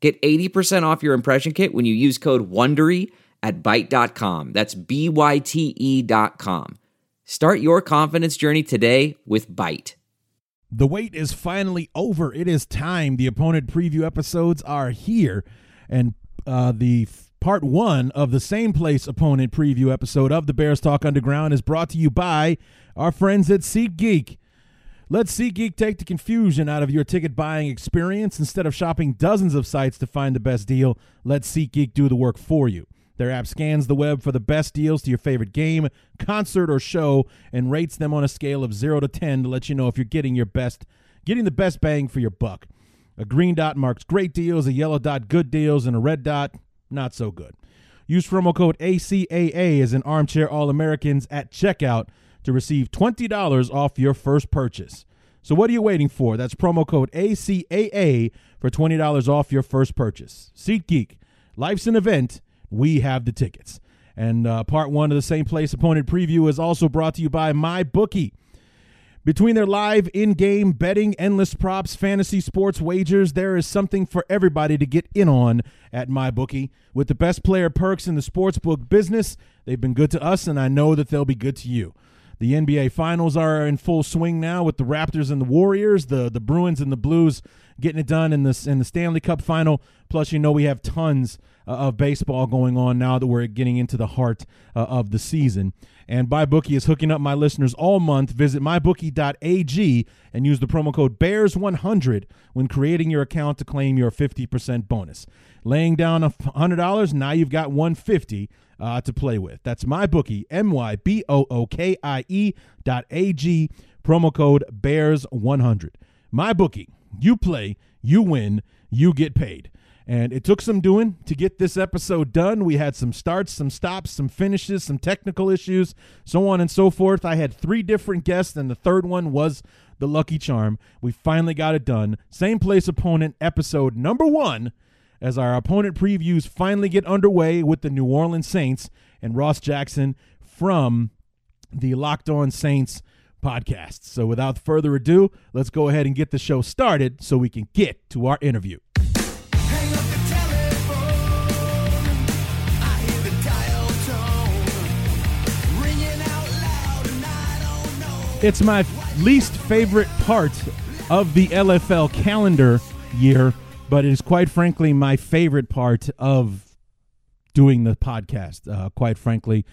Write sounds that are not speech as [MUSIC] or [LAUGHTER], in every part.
Get 80% off your impression kit when you use code WONDERY at Byte.com. That's B-Y-T-E dot com. Start your confidence journey today with Byte. The wait is finally over. It is time. The opponent preview episodes are here. And uh, the f- part one of the same place opponent preview episode of the Bears Talk Underground is brought to you by our friends at SeatGeek. Let SeatGeek take the confusion out of your ticket buying experience. Instead of shopping dozens of sites to find the best deal, let SeatGeek do the work for you. Their app scans the web for the best deals to your favorite game, concert, or show and rates them on a scale of 0 to 10 to let you know if you're getting your best getting the best bang for your buck. A green dot marks great deals, a yellow dot good deals, and a red dot not so good. Use promo code ACAA as an armchair All Americans at checkout to receive $20 off your first purchase. So what are you waiting for? That's promo code ACAA for $20 off your first purchase. SeatGeek, life's an event. We have the tickets. And uh, part one of the same place opponent preview is also brought to you by MyBookie. Between their live in game betting, endless props, fantasy sports wagers, there is something for everybody to get in on at MyBookie. With the best player perks in the sportsbook business, they've been good to us, and I know that they'll be good to you. The NBA Finals are in full swing now with the Raptors and the Warriors, the the Bruins and the Blues getting it done in this in the Stanley Cup Final. Plus, you know we have tons uh, of baseball going on now that we're getting into the heart uh, of the season. And MyBookie is hooking up my listeners all month. Visit mybookie.ag and use the promo code BEARS100 when creating your account to claim your 50% bonus. Laying down a $100, now you've got 150 uh, to play with. That's MyBookie, M-Y-B-O-O-K-I-E dot A-G, promo code BEARS100. My bookie, you play, you win, you get paid. And it took some doing to get this episode done. We had some starts, some stops, some finishes, some technical issues, so on and so forth. I had three different guests, and the third one was the lucky charm. We finally got it done. Same place opponent, episode number one, as our opponent previews finally get underway with the New Orleans Saints and Ross Jackson from the Locked On Saints podcast. So without further ado, let's go ahead and get the show started so we can get to our interview. It's my least favorite part of the NFL calendar year, but it is quite frankly my favorite part of doing the podcast. Uh, quite frankly,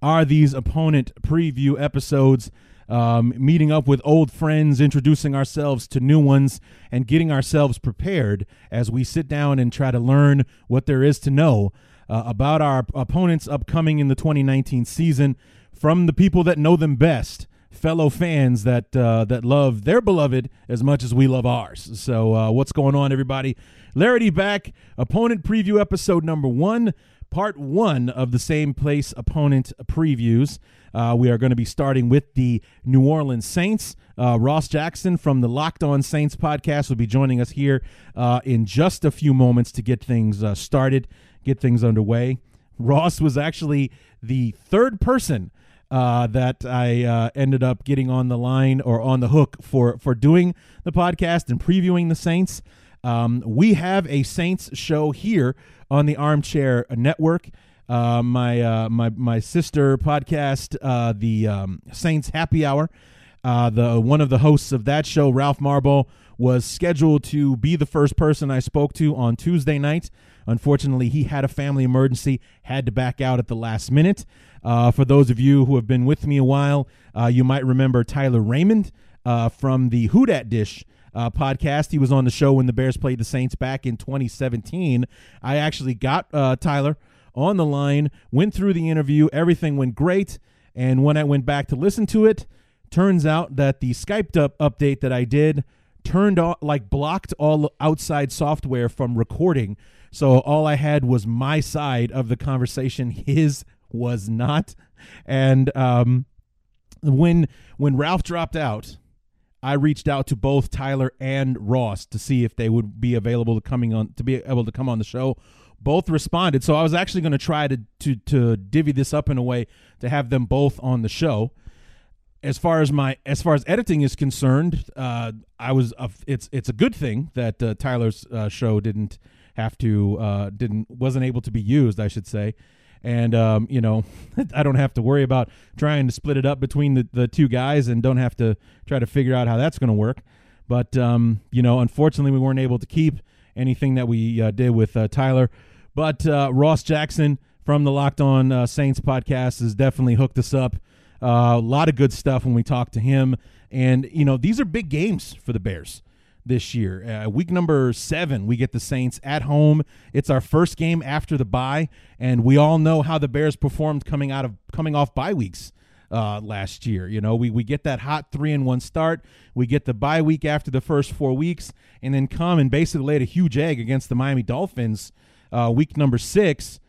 are these opponent preview episodes. Um, meeting up with old friends, introducing ourselves to new ones, and getting ourselves prepared as we sit down and try to learn what there is to know uh, about our opponents upcoming in the 2019 season from the people that know them best fellow fans that uh, that love their beloved as much as we love ours. So, uh, what's going on, everybody? Larry back, opponent preview episode number one, part one of the same place opponent previews. Uh, we are going to be starting with the New Orleans Saints. Uh, Ross Jackson from the Locked On Saints podcast will be joining us here uh, in just a few moments to get things uh, started, get things underway. Ross was actually the third person uh, that I uh, ended up getting on the line or on the hook for for doing the podcast and previewing the Saints. Um, we have a Saints show here on the Armchair Network. Uh, my uh, my my sister podcast, uh, the um, Saints Happy Hour. Uh, the one of the hosts of that show, Ralph Marble, was scheduled to be the first person I spoke to on Tuesday night. Unfortunately, he had a family emergency, had to back out at the last minute. Uh, for those of you who have been with me a while, uh, you might remember Tyler Raymond uh, from the Who Dat Dish uh, podcast. He was on the show when the Bears played the Saints back in 2017. I actually got uh, Tyler on the line, went through the interview, everything went great. And when I went back to listen to it, turns out that the Skyped up update that I did turned on like blocked all outside software from recording. So all I had was my side of the conversation. [LAUGHS] His was not. And um, when when Ralph dropped out, I reached out to both Tyler and Ross to see if they would be available to coming on to be able to come on the show. Both responded, so I was actually going to try to to to divvy this up in a way to have them both on the show. As far as my as far as editing is concerned, uh, I was uh, it's it's a good thing that uh, Tyler's uh, show didn't have to uh, didn't wasn't able to be used, I should say and um, you know [LAUGHS] I don't have to worry about trying to split it up between the, the two guys and don't have to try to figure out how that's going to work. But um, you know, unfortunately, we weren't able to keep anything that we uh, did with uh, Tyler. But uh, Ross Jackson from the Locked On uh, Saints podcast has definitely hooked us up. Uh, a lot of good stuff when we talk to him, and you know, these are big games for the Bears this year. Uh, week number seven, we get the Saints at home. It's our first game after the bye, and we all know how the Bears performed coming out of coming off bye weeks uh, last year. You know, we we get that hot three and one start. We get the bye week after the first four weeks, and then come and basically laid a huge egg against the Miami Dolphins uh, week number six.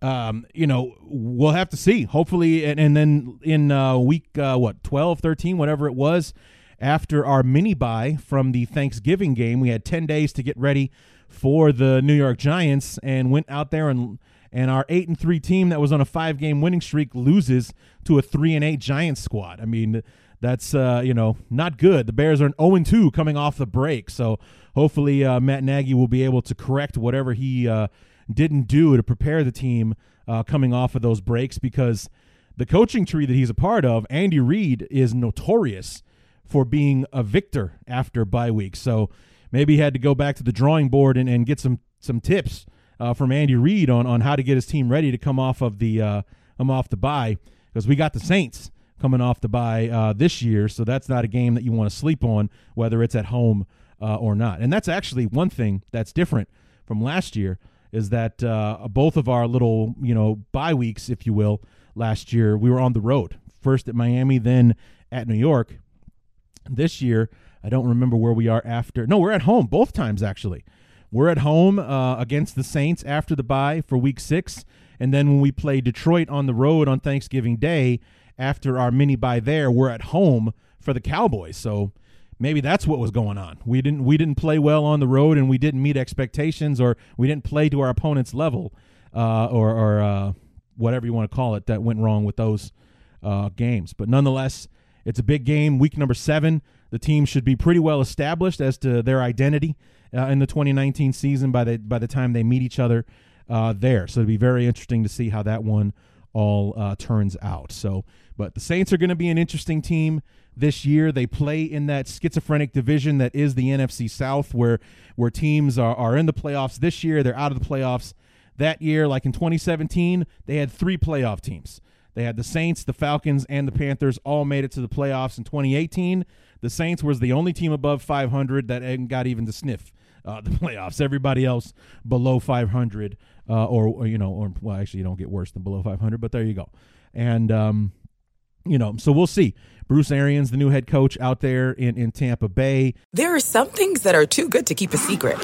Um, you know, we'll have to see. Hopefully, and, and then in uh, week uh, what 12, 13, whatever it was, after our mini bye from the Thanksgiving game. We had 10 days to get ready for the New York Giants and went out there and and our 8 and 3 team that was on a 5 game winning streak loses to a 3 and 8 Giants squad. I mean, that's uh, you know, not good. The Bears are an 0 and 2 coming off the break. So, hopefully uh, Matt Nagy will be able to correct whatever he uh, didn't do to prepare the team uh, coming off of those breaks because the coaching tree that he's a part of, Andy Reid is notorious for being a victor after bye week. So maybe he had to go back to the drawing board and, and get some some tips uh, from Andy Reid on on how to get his team ready to come off of the uh, come off the bye because we got the Saints coming off the bye uh, this year, so that's not a game that you want to sleep on, whether it's at home uh, or not. And that's actually one thing that's different from last year is that uh, both of our little you know bye weeks, if you will, last year we were on the road. First at Miami, then at New York, this year, I don't remember where we are after. No, we're at home both times actually. We're at home uh, against the Saints after the bye for Week Six, and then when we play Detroit on the road on Thanksgiving Day after our mini bye there, we're at home for the Cowboys. So maybe that's what was going on. We didn't we didn't play well on the road, and we didn't meet expectations, or we didn't play to our opponent's level, uh, or or uh, whatever you want to call it. That went wrong with those uh, games, but nonetheless it's a big game, week number seven. The team should be pretty well established as to their identity uh, in the 2019 season by the by the time they meet each other uh, there. So it'll be very interesting to see how that one all uh, turns out. So, but the Saints are going to be an interesting team this year. They play in that schizophrenic division that is the NFC South, where where teams are, are in the playoffs this year. They're out of the playoffs that year. Like in 2017, they had three playoff teams. They had the Saints, the Falcons, and the Panthers all made it to the playoffs in 2018. The Saints was the only team above 500 that got even to sniff uh, the [LAUGHS] playoffs. Everybody else below 500, uh, or, or, you know, or well, actually, you don't get worse than below 500, but there you go. And um, you know, so we'll see. Bruce Arians, the new head coach out there in in Tampa Bay. There are some things that are too good to keep a secret,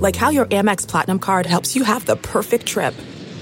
like how your Amex Platinum card helps you have the perfect trip.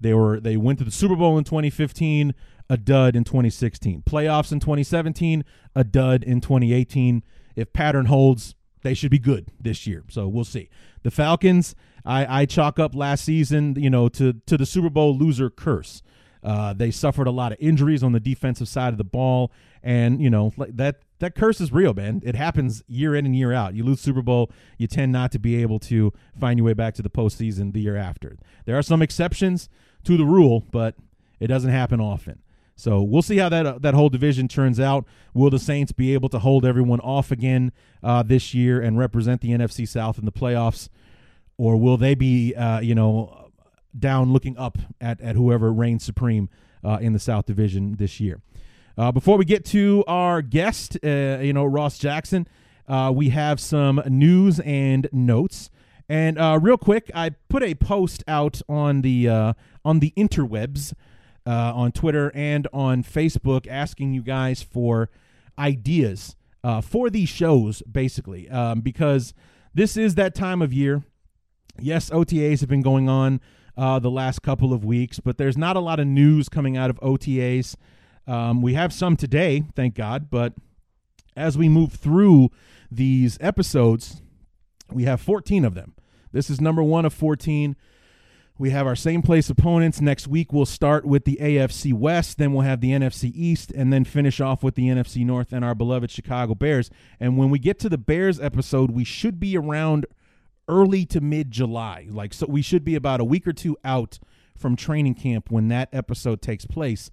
they were they went to the Super Bowl in 2015, a dud in 2016, playoffs in 2017, a dud in 2018. If pattern holds, they should be good this year. So we'll see. The Falcons, I, I chalk up last season, you know, to to the Super Bowl loser curse. Uh, they suffered a lot of injuries on the defensive side of the ball, and you know that that curse is real, man. It happens year in and year out. You lose Super Bowl, you tend not to be able to find your way back to the postseason the year after. There are some exceptions to the rule, but it doesn't happen often. So we'll see how that uh, that whole division turns out. Will the Saints be able to hold everyone off again uh, this year and represent the NFC South in the playoffs, or will they be, uh, you know, down looking up at at whoever reigns supreme uh, in the South Division this year? Uh, before we get to our guest, uh, you know, Ross Jackson, we have some news and notes. And uh, real quick, I put a post out on the uh, on the interwebs, uh, on Twitter and on Facebook, asking you guys for ideas uh, for these shows, basically, um, because this is that time of year. Yes, OTAs have been going on uh, the last couple of weeks, but there's not a lot of news coming out of OTAs. Um, we have some today, thank God, but as we move through these episodes, we have 14 of them. This is number one of 14. We have our same place opponents. Next week, we'll start with the AFC West, then we'll have the NFC East, and then finish off with the NFC North and our beloved Chicago Bears. And when we get to the Bears episode, we should be around early to mid July. Like, so we should be about a week or two out from training camp when that episode takes place.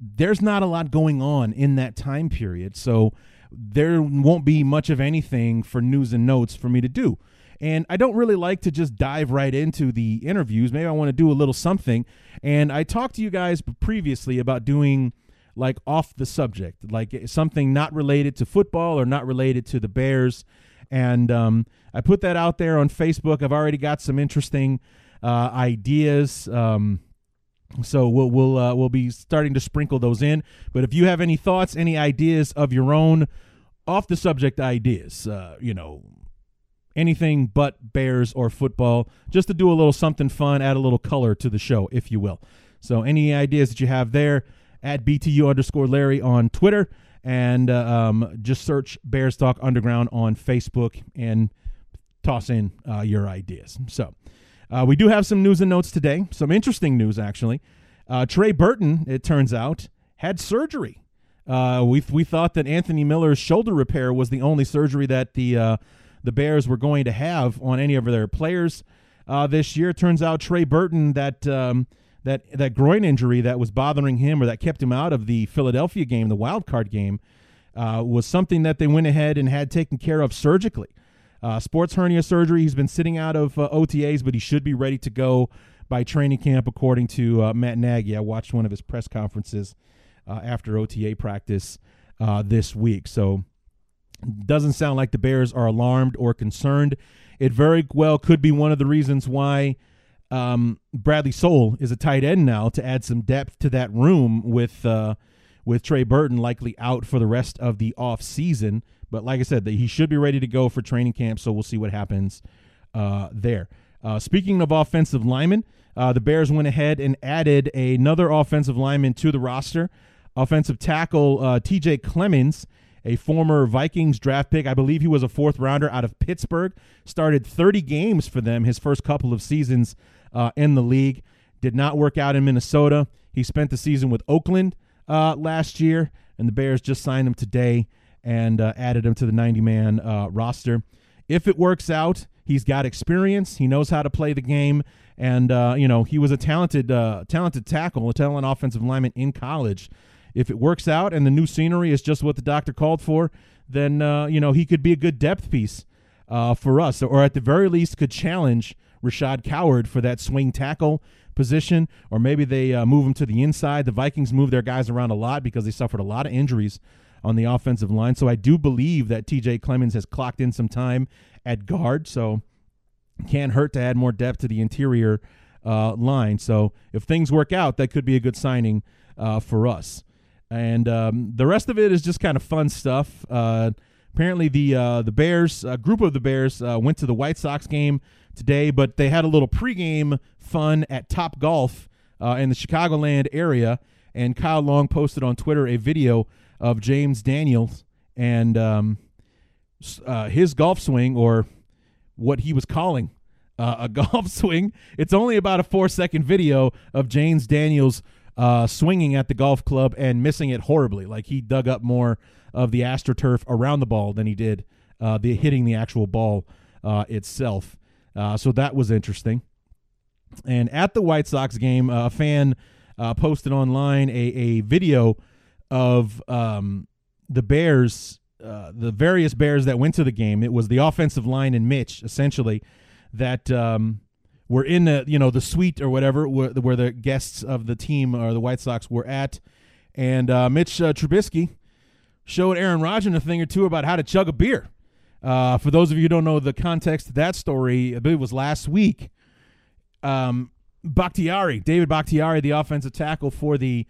There's not a lot going on in that time period. So there won't be much of anything for news and notes for me to do. And I don't really like to just dive right into the interviews. Maybe I want to do a little something. And I talked to you guys previously about doing like off the subject, like something not related to football or not related to the Bears. And um, I put that out there on Facebook. I've already got some interesting uh, ideas. Um, so we'll we'll uh, we'll be starting to sprinkle those in. But if you have any thoughts, any ideas of your own off the subject ideas, uh, you know, anything but Bears or football, just to do a little something fun, add a little color to the show, if you will. So any ideas that you have there, at BTU underscore Larry on Twitter, and uh, um, just search Bears Talk Underground on Facebook and toss in uh, your ideas. So uh, we do have some news and notes today, some interesting news actually. Uh, Trey Burton, it turns out, had surgery. Uh, we we thought that Anthony Miller's shoulder repair was the only surgery that the uh, the Bears were going to have on any of their players uh, this year. Turns out Trey Burton that um, that that groin injury that was bothering him or that kept him out of the Philadelphia game, the wild card game, uh, was something that they went ahead and had taken care of surgically. Uh, sports hernia surgery. He's been sitting out of uh, OTAs, but he should be ready to go by training camp, according to uh, Matt Nagy. I watched one of his press conferences uh, after OTA practice uh, this week. So doesn't sound like the Bears are alarmed or concerned. It very well could be one of the reasons why um, Bradley Sowell is a tight end now to add some depth to that room with uh, with Trey Burton likely out for the rest of the off season. But like I said, he should be ready to go for training camp. So we'll see what happens uh, there. Uh, speaking of offensive linemen, uh, the Bears went ahead and added another offensive lineman to the roster. Offensive tackle uh, T.J. Clemmings a former Vikings draft pick. I believe he was a fourth rounder out of Pittsburgh. Started 30 games for them his first couple of seasons uh, in the league. Did not work out in Minnesota. He spent the season with Oakland uh, last year, and the Bears just signed him today and uh, added him to the 90 man uh, roster. If it works out, he's got experience. He knows how to play the game, and uh, you know he was a talented, uh, talented tackle, a talented offensive lineman in college if it works out and the new scenery is just what the doctor called for, then uh, you know he could be a good depth piece uh, for us, or at the very least could challenge Rashad Coward for that swing tackle position, or maybe they move him to the inside. The Vikings move their guys around a lot because they suffered a lot of injuries on the offensive line. So I do believe that T.J. Clemmings has clocked in some time at guard, so can't hurt to add more depth to the interior uh, line. So if things work out, that could be a good signing uh, for us and um, the rest of it is just kind of fun stuff. Uh, apparently, the uh, the Bears, a group of the Bears, uh, went to the White Sox game today, but they had a little pregame fun at Top Golf uh, in the Chicagoland area. And Kyle Long posted on Twitter a video of James Daniels and um, uh, his golf swing or what he was calling uh, a [LAUGHS] golf swing. It's only about a four second video of James Daniels uh, swinging at the golf club and missing it horribly. Like he dug up more of the astroturf around the ball than he did uh, the hitting the actual ball uh, itself. Uh, so that was interesting. And at the White Sox game, a fan posted online a, a video of um, the Bears, uh, the various Bears that went to the game. It was the offensive line and Mitch, essentially, that um, were in the you know the suite or whatever where, where the guests of the team or the White Sox were at. And uh, Mitch uh, Trubisky showed Aaron Rodgers a thing or two about how to chug a beer. Uh, for those of you who don't know the context of that story, I believe it was last week um, Bakhtiari, David Bakhtiari, the offensive tackle for the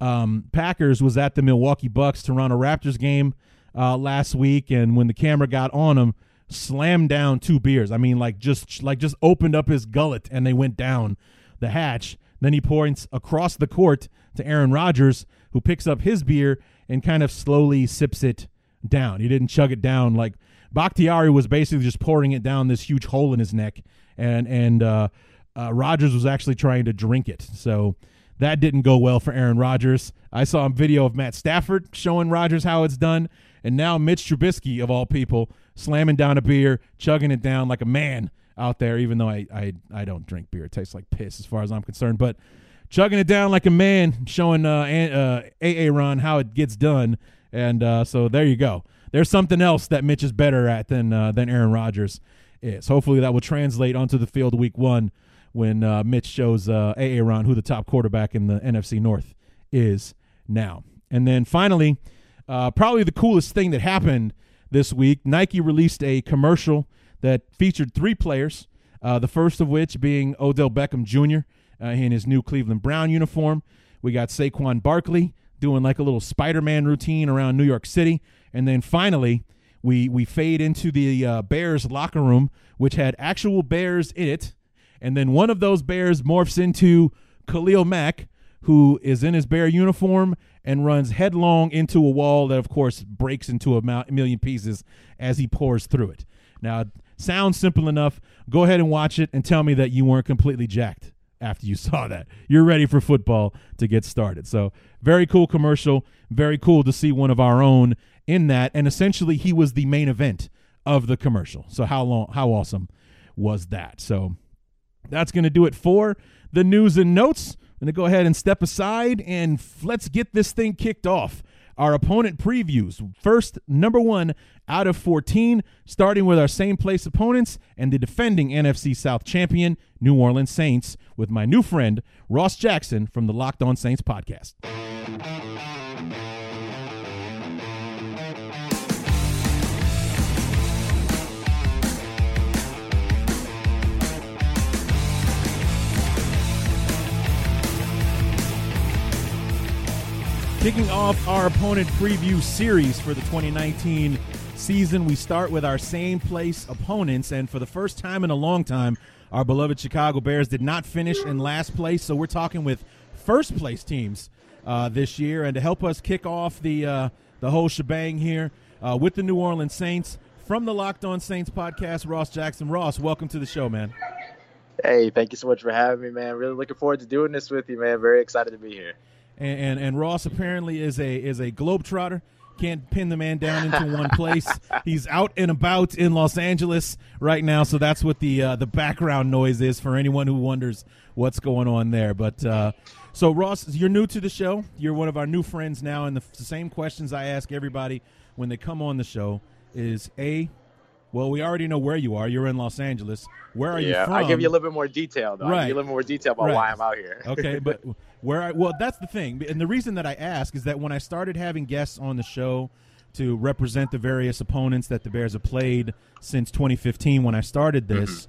um, Packers, was at the Milwaukee Bucks Toronto Raptors game uh, last week, and when the camera got on him, slammed down two beers. I mean, like just like just opened up his gullet and they went down the hatch. Then he points across the court to Aaron Rodgers, who picks up his beer and kind of slowly sips it down. He didn't chug it down like Bakhtiari was basically just pouring it down this huge hole in his neck, and and uh, uh, Rodgers was actually trying to drink it. So that didn't go well for Aaron Rodgers. I saw a video of Matt Stafford showing Rodgers how it's done, and now Mitch Trubisky of all people slamming down a beer, chugging it down like a man out there. Even though I I, I don't drink beer, it tastes like piss as far as I'm concerned, but. Chugging it down like a man, showing uh, uh, AA Ron how it gets done, and uh, so there you go. There's something else that Mitch is better at than uh, than Aaron Rodgers is. Hopefully, that will translate onto the field week one when uh, Mitch shows uh, AA Ron who the top quarterback in the NFC North is now. And then finally, uh, probably the coolest thing that happened this week Nike released a commercial that featured three players, uh, the first of which being Odell Beckham Jr. Uh, in his new Cleveland Brown uniform. We got Saquon Barkley doing like a little Spider Man routine around New York City. And then finally, we, we fade into the uh, Bears locker room, which had actual bears in it. And then one of those bears morphs into Khalil Mack, who is in his bear uniform and runs headlong into a wall that, of course, breaks into a million pieces as he pours through it. Now, sounds simple enough. Go ahead and watch it and tell me that you weren't completely jacked after you [LAUGHS] saw that. You're ready for football to get started. So, very cool commercial. Very cool to see one of our own in that. And essentially, he was the main event of the commercial. So, how long, how awesome was that? So, that's going to do it for the news and notes. I'm going to go ahead and step aside and f- let's get this thing kicked off. Our opponent previews. First, number one out of 14, starting with our same place opponents and the defending NFC South champion, New Orleans Saints, with my new friend, Ross Jackson from the Locked On Saints podcast. Kicking off our opponent preview series for the 2019 season, we start with our same place opponents. And for the first time in a long time, our beloved Chicago Bears did not finish in last place. So we're talking with first place teams uh, this year. And to help us kick off the, uh, the whole shebang here uh, with the New Orleans Saints, from the Locked On Saints podcast, Ross Jackson. Ross, welcome to the show, man. Hey, thank you so much for having me, man. Really looking forward to doing this with you, man. Very excited to be here. And, and and Ross apparently is a is a globetrotter. Can't pin the man down into one place. [LAUGHS] He's out and about in Los Angeles right now, so that's what the uh, the background noise is for anyone who wonders what's going on there. But uh, so Ross, you're new to the show. You're one of our new friends now, and the, the same questions I ask everybody when they come on the show is a well, we already know where you are. You're in Los Angeles. Where are you yeah, from? I give you a little bit more detail, though. I Right. give you a little bit more detail about Right. why I'm out here. okay, but [LAUGHS] where I well, that's the thing, and the reason that I ask is that when I started having guests on the show to represent the various opponents that the Bears have played since 2015, when I started mm-hmm. this.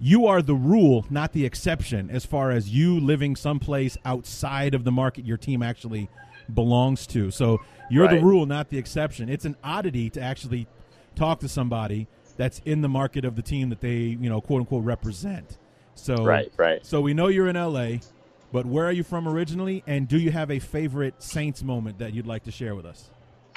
You are the rule, not the exception, as far as you living someplace outside of the market your team actually belongs to. So you're the rule, not the exception. It's an oddity to actually talk to somebody that's in the market of the team that they, you know, quote unquote represent. So Right, right. So we know you're in LA, but where are you from originally and do you have a favorite Saints moment that you'd like to share with us?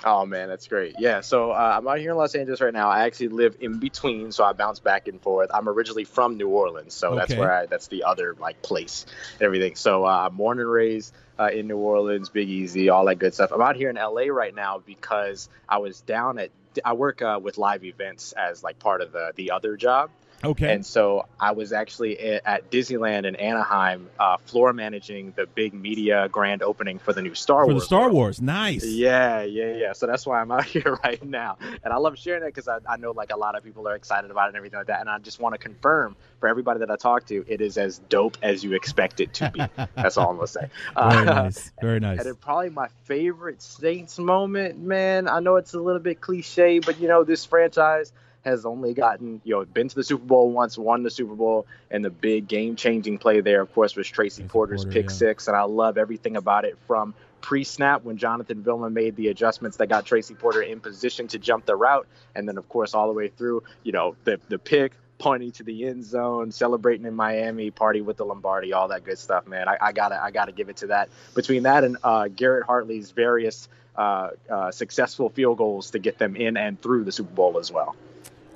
Oh man, that's great. Yeah, so uh, I'm out here in Los Angeles right now. I actually live in between, so I bounce back and forth. I'm originally from New Orleans, so that's where I that's the other like place, and everything. So uh, I'm born and raised uh, in New Orleans, Big Easy, all that good stuff. I'm out here in LA right now because I was down at I work uh, with live events as like part of the the other job. Okay. And so I was actually at Disneyland in Anaheim, uh, floor managing the big media grand opening for the new Star Wars. For the Star world. Wars. Nice. Yeah, yeah, yeah. So that's why I'm [LAUGHS] out here right now, and I love sharing it because I, I know like a lot of people are excited about it and everything like that. And I just want to confirm for everybody that I talk to, it is as dope as you expect it to be. [LAUGHS] that's all I'm gonna say. Very Uh, nice. Very [LAUGHS] nice. and then probably my favorite Saints moment, man. I know it's a little bit cliche, but you know this franchise has only gotten you know been to the Super Bowl once, won the Super Bowl, and the big game-changing play there, of course, was Tracy Tracy Porter's Porter, pick yeah. six, and I love everything about it from pre-snap when Jonathan Vilma made the adjustments that got Tracy Porter in position to jump the route, and then of course all the way through, you know, the the pick. Pointing to the end zone, celebrating in Miami, party with the Lombardi, all that good stuff, man. I, I gotta, I gotta give it to that. Between that and uh, Garrett Hartley's various uh, uh, successful field goals to get them in and through the Super Bowl as well.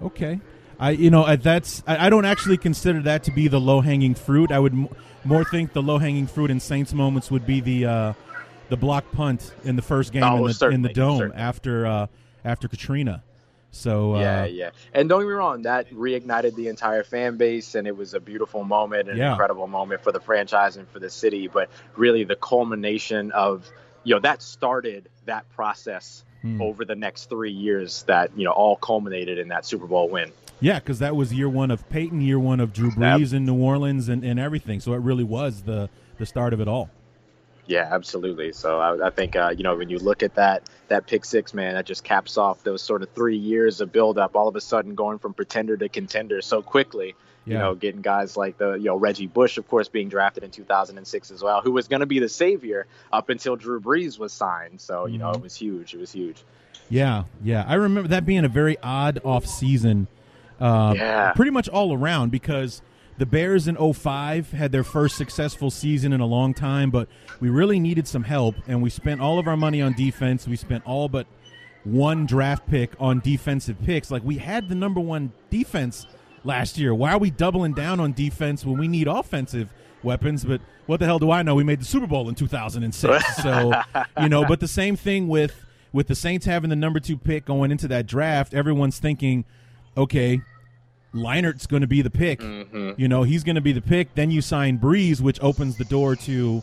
Okay. I you know uh, that's I, I don't actually consider that to be the low hanging fruit. I would m- more think the low hanging fruit in Saints moments would be the uh, the block punt in the first game Oh, in, the, in the dome certainly. after uh, after Katrina. So uh, yeah, yeah. And don't get me wrong, that reignited the entire fan base, and it was a beautiful moment, an Yeah. incredible moment for the franchise and for the city. But really, the culmination of you know that started that process Hmm. over the next three years that you know all culminated in that Super Bowl win. yeah, because that was year one of Payton, year one of Drew Brees in New Orleans, and, and everything. So it really was the the start of it all. Yeah, absolutely. So I, I think uh, you know when you look at that that pick six, man, that just caps off those sort of three years of build up. All of a sudden, going from pretender to contender so quickly. You know, getting guys like the you know Reggie Bush, of course, being drafted in 2006 as well, who was going to be the savior up until Drew Brees was signed. So you know it was huge. It was huge. Yeah, yeah. I remember that being a very odd off season. Uh, Yeah. Pretty much all around because the Bears in 05 had their first successful season in a long time, but we really needed some help, and we spent all of our money on defense. We spent all but one draft pick on defensive picks. Like we had the number one defense last year. Why are we doubling down on defense when we need offensive weapons? But what the hell do I know? We made the Super Bowl in 2006. [LAUGHS] so, you know, but the same thing with with the Saints having the number 2 pick going into that draft, everyone's thinking, okay, Leinart's going to be the pick. You know, he's going to be the pick. Then you sign Brees, which opens the door to,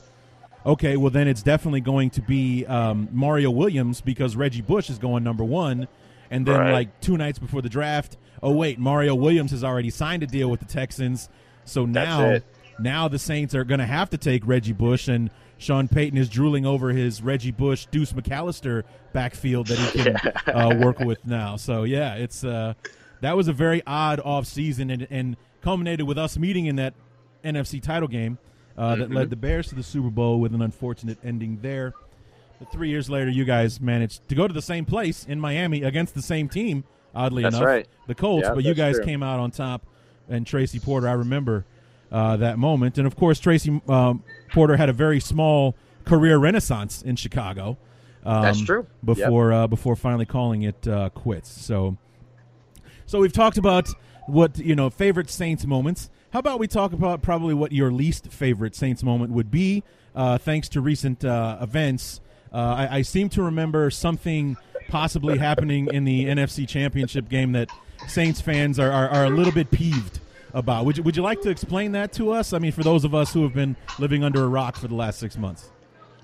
okay, well, then it's definitely going to be um, Mario Williams because Reggie Bush is going number one. And then, Right. like, two nights before the draft, oh, wait, Mario Williams has already signed a deal with the Texans. So now, now the Saints are going to have to take Reggie Bush, and Sean Payton is drooling over his Reggie Bush, Deuce McAllister backfield that he can [LAUGHS] uh, work with now. So, yeah, it's. Uh, that was a very odd off season and, and culminated with us meeting in that NFC title game uh, that led the Bears to the Super Bowl with an unfortunate ending there. Three years later, you guys managed to go to the same place in Miami against the same team. Oddly That's enough, right. the Colts. Yeah, but you guys true. came out on top, and Tracy Porter. I remember uh, that moment, and of course, Tracy um, Porter had a very small career renaissance in Chicago. Um, That's true. Yep. Before uh, before finally calling it uh, quits. So. So we've talked about what you know favorite Saints moments. How about we talk about probably what your least favorite Saints moment would be? Uh, thanks to recent uh, events, uh, I, I seem to remember something possibly happening in the NFC Championship game that Saints fans are, are, are a little bit peeved about. Would you, would you like to explain that to us? I mean, for those of us who have been living under a rock for the last six months.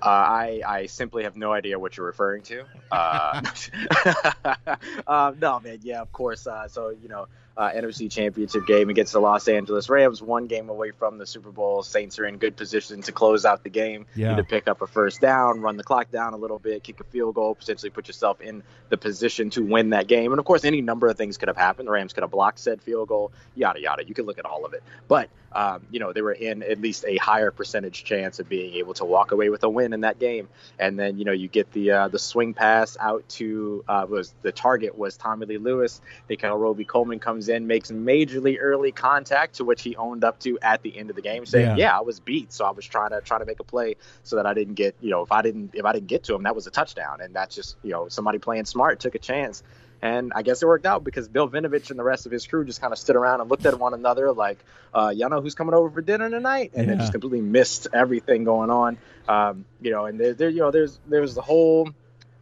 Uh, I I simply have no idea what you're referring to. Uh, [LAUGHS] uh, no, man. Yeah, of course. Uh, so you know, uh, NFC Championship game against the Los Angeles Rams, one game away from the Super Bowl. Saints are in good position to close out the game. Yeah. Either pick up a first down, run the clock down a little bit, kick a field goal, potentially put yourself in the position to win that game. And of course, any number of things could have happened. The Rams could have blocked said field goal, yada yada. You could look at all of it, but um, you know they were in at least a higher percentage chance of being able to walk away with a win in that game. And then you know you get the uh, the swing pass out to uh, was the target was Tommylee Lewis. They kind of Robey-Coleman comes comes in, makes majorly early contact, to which he owned up to at the end of the game, saying, Yeah. "Yeah, I was beat, so I was trying to trying to make a play so that I didn't get, you know, if I didn't if I didn't get to him, that was a touchdown, and that's just, you know, somebody playing smart took a chance." And I guess it worked out because Bill Vinovich and the rest of his crew just kind of stood around and looked at one another like, uh, y'all know who's coming over for dinner tonight? And then Yeah. just completely missed everything going on. Um, you know, and there, there, you know, there's there's the whole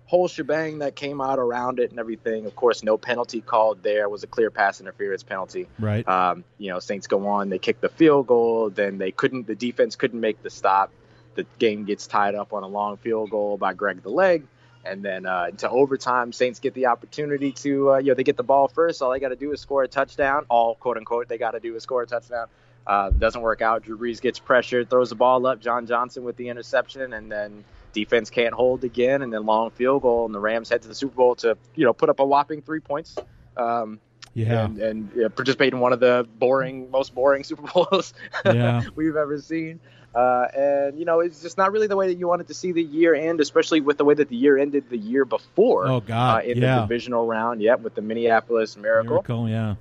whole shebang that came out around it and everything. Of course, no penalty called there. It was a clear pass interference penalty. Right. Um, you know, Saints go on, they kick the field goal, then they couldn't, the defense couldn't make the stop. The game gets tied up on a long field goal by Greg the Leg. And then uh, into overtime, Saints get the opportunity to, uh, you know, they get the ball first. All they got to do is score a touchdown. All quote unquote, they got to do is score a touchdown. Uh, doesn't work out. Drew Brees gets pressured, throws the ball up. John Johnson with the interception, and then defense can't hold again. And then long field goal, and the Rams head to the Super Bowl to, you know, put up a whopping three points. Um, Yeah. and, and yeah, participate in one of the boring, most boring [LAUGHS] Super Bowls Yeah. [LAUGHS] we've ever seen. Uh, and you know, it's just not really the way that you wanted to see the year end, especially with the way that the year ended the year before. Oh, God, Uh, in yeah. the divisional round, yep, with the Minneapolis Miracle. Miracle. Yeah.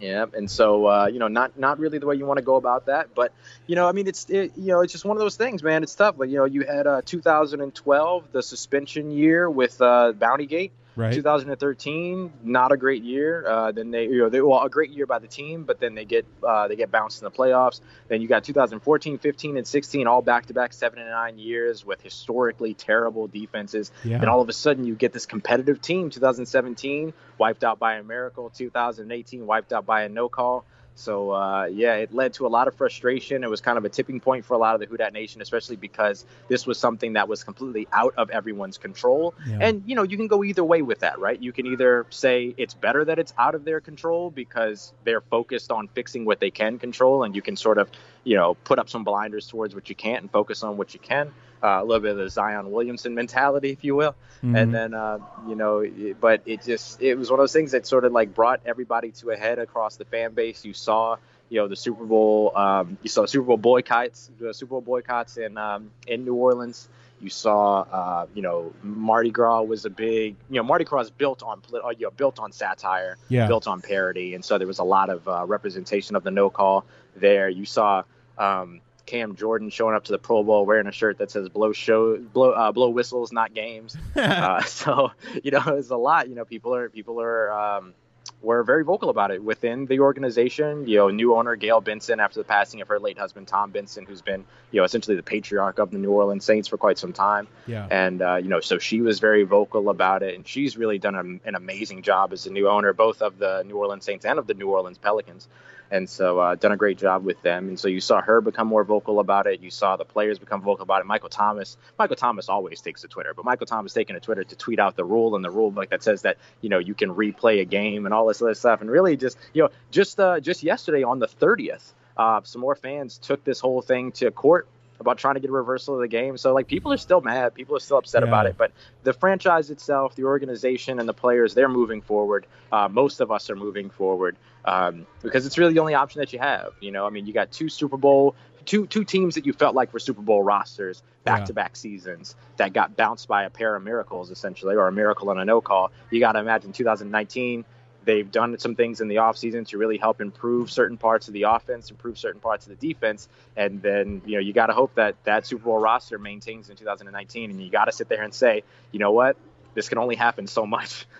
Yeah, and so uh, you know, not not really the way you want to go about that, but you know, I mean, it's it, you know, it's just one of those things, man. It's tough. Like you know, you had uh, 2012, the suspension year with uh, Bounty Gate. Right. 2013, not a great year. Uh, then they, you know, they well, a great year by the team, but then they get uh, they get bounced in the playoffs. Then you got 2014, 15, and 16, all back-to-back seven and nine years with historically terrible defenses. Yeah. And all of a sudden, you get this competitive team. 2017 wiped out by a miracle. 2018 wiped out by a no call. So uh, yeah, it led to a lot of frustration. It was kind of a tipping point for a lot of the Who Dat Nation, especially because this was something that was completely out of everyone's control. Yeah. And you know, you can go either way with that, right? You can either say it's better that it's out of their control because they're focused on fixing what they can control, and you can sort of, you know, put up some blinders towards what you can't and focus on what you can. Uh, a little bit of the Zion Williamson mentality, if you will. Mhm. And then, uh, you know, but it just, it was one of those things that sort of like brought everybody to a head across the fan base. You saw, you know, the Super Bowl, um, you saw Super Bowl boycotts, the Super Bowl boycotts in, um, in New Orleans. You saw, uh, you know, Mardi Gras was a big, you know, Mardi Gras is built on, uh, you know, built on satire, Yeah. built on parody, and so there was a lot of uh, representation of the no call there. You saw um, Cam Jordan showing up to the Pro Bowl wearing a shirt that says "blow show, blow, uh, blow whistles, not games." [LAUGHS] uh, [LAUGHS] so you know, it's a lot. You know, people are people are um, were very vocal about it within the organization. You know, new owner Gayle Benson, after the passing of her late husband Tom Benson, who's been you know essentially the patriarch of the New Orleans Saints for quite some time. Yeah. And uh, you know, so she was very vocal about it, and she's really done a, an amazing job as the new owner, both of the New Orleans Saints and of the New Orleans Pelicans. And so, uh, done a great job with them. And so, you saw her become more vocal about it. You saw the players become vocal about it. Michael Thomas, Michael Thomas always takes to Twitter, but Michael Thomas taking to Twitter to tweet out the rule and the rule book that says that you know you can replay a game and all this other stuff. And really, just you know, just uh, just yesterday on the 30th, uh, some more fans took this whole thing to court about trying to get a reversal of the game. So like people are still mad, people are still upset Yeah. about it. But the franchise itself, the organization, and the players, they're moving forward. Uh, most of us are moving forward um, because it's really the only option that you have. You know, I mean, you got two Super Bowl, two two teams that you felt like were Super Bowl rosters back to back seasons that got bounced by a pair of miracles essentially, or a miracle and a no call. You got to imagine 2019 they've done some things in the offseason to really help improve certain parts of the offense, improve certain parts of the defense, and then you know you got to hope that that Super Bowl roster maintains in 2019, and you got to sit there and say, you know what, this can only happen so much. [LAUGHS]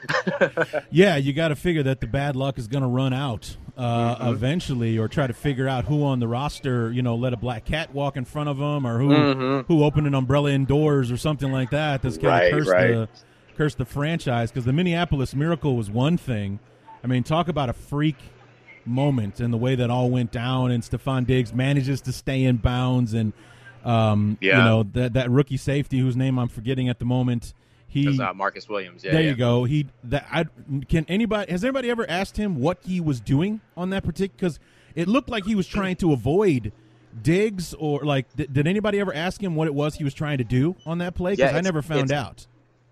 Yeah, you got to figure that the bad luck is going to run out uh, Mm-hmm. eventually, or try to figure out who on the roster, you know, let a black cat walk in front of them, or who Mhm. who opened an umbrella indoors or something like that. That's going Right, to curse right. the curse the franchise because the Minneapolis Miracle was one thing. I mean, talk about a freak moment and the way that all went down, and Stefon Diggs manages to stay in bounds, and um, you know that that rookie safety whose name I'm forgetting at the moment. He uh, Marcus Williams. Yeah, there yeah. you go. He that I can anybody has anybody ever asked him what he was doing on that particular because it looked like he was trying to avoid Diggs or like did, did anybody ever ask him what it was he was trying to do on that play? Because Yeah, I never found out.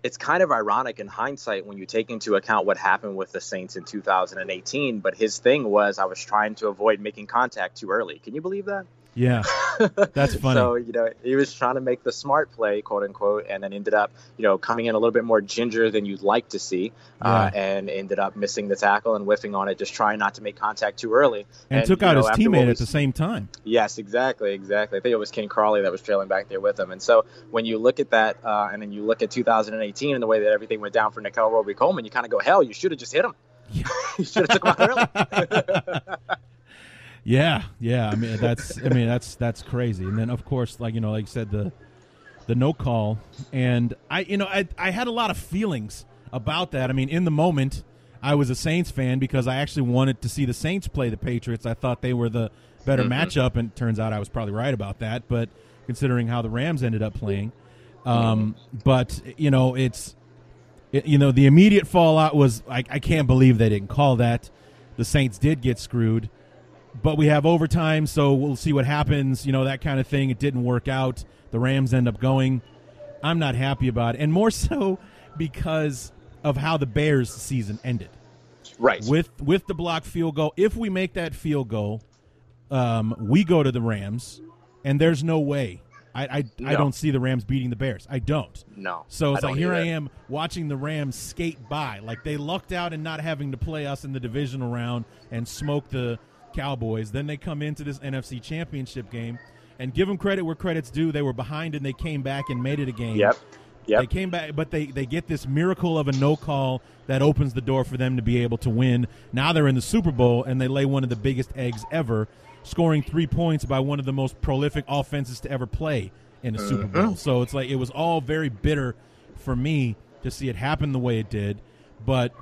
It's kind of ironic in hindsight when you take into account what happened with the Saints in 2018. But his thing was, I was trying to avoid making contact too early. Can you believe that? Yeah, that's [LAUGHS] funny. So you know, he was trying to make the smart play, quote unquote, and then ended up, you know, coming in a little bit more ginger than you'd like to see, uh, and ended up missing the tackle and whiffing on it, just trying not to make contact too early, and, took out know, his teammate at the same time. Yes, exactly, exactly. I think it was Ken Crawley that was trailing back there with him. And so when you look at that, uh, and then you look at 2018 and the way that everything went down for Nickell Robey-Coleman, you kind of go, hell, you should have just hit him. Yeah. [LAUGHS] you should have took him out early. [LAUGHS] Yeah, yeah. I mean, that's I mean that's that's crazy. And then of course, like you know, like you said, the the no call, and I you know I I had a lot of feelings about that. I mean, in the moment, I was a Saints fan because I actually wanted to see the Saints play the Patriots. I thought they were the better matchup, and it turns out I was probably right about that. But considering how the Rams ended up playing, um, but you know, it's it, you know the immediate fallout was I, I can't believe they didn't call that. The Saints did get screwed, but we have overtime, so we'll see what happens. You know that kind of thing. It didn't work out. The Rams end up going. I'm not happy about it, and more [LAUGHS] so because of how the Bears' season ended right. with with the block field goal. If we make that field goal, um, we go to the Rams, and there's no way. I I, I don't see the Rams beating the Bears. I don't. no. So it's I like here I am watching the Rams skate by, like they lucked out in not having to play us in the divisional round and smoke the Cowboys. Then they come into this NFC Championship game, and give them credit where credit's due. They were behind and they came back and made it a game. Yep. Yep. They came back, but they, they get this miracle of a no call that opens the door for them to be able to win. Now they're in the Super Bowl and they lay one of the biggest eggs ever, scoring three points by one of the most prolific offenses to ever play in a Super Bowl. Uh-huh. So it's like it was all very bitter for me to see it happen the way it did. But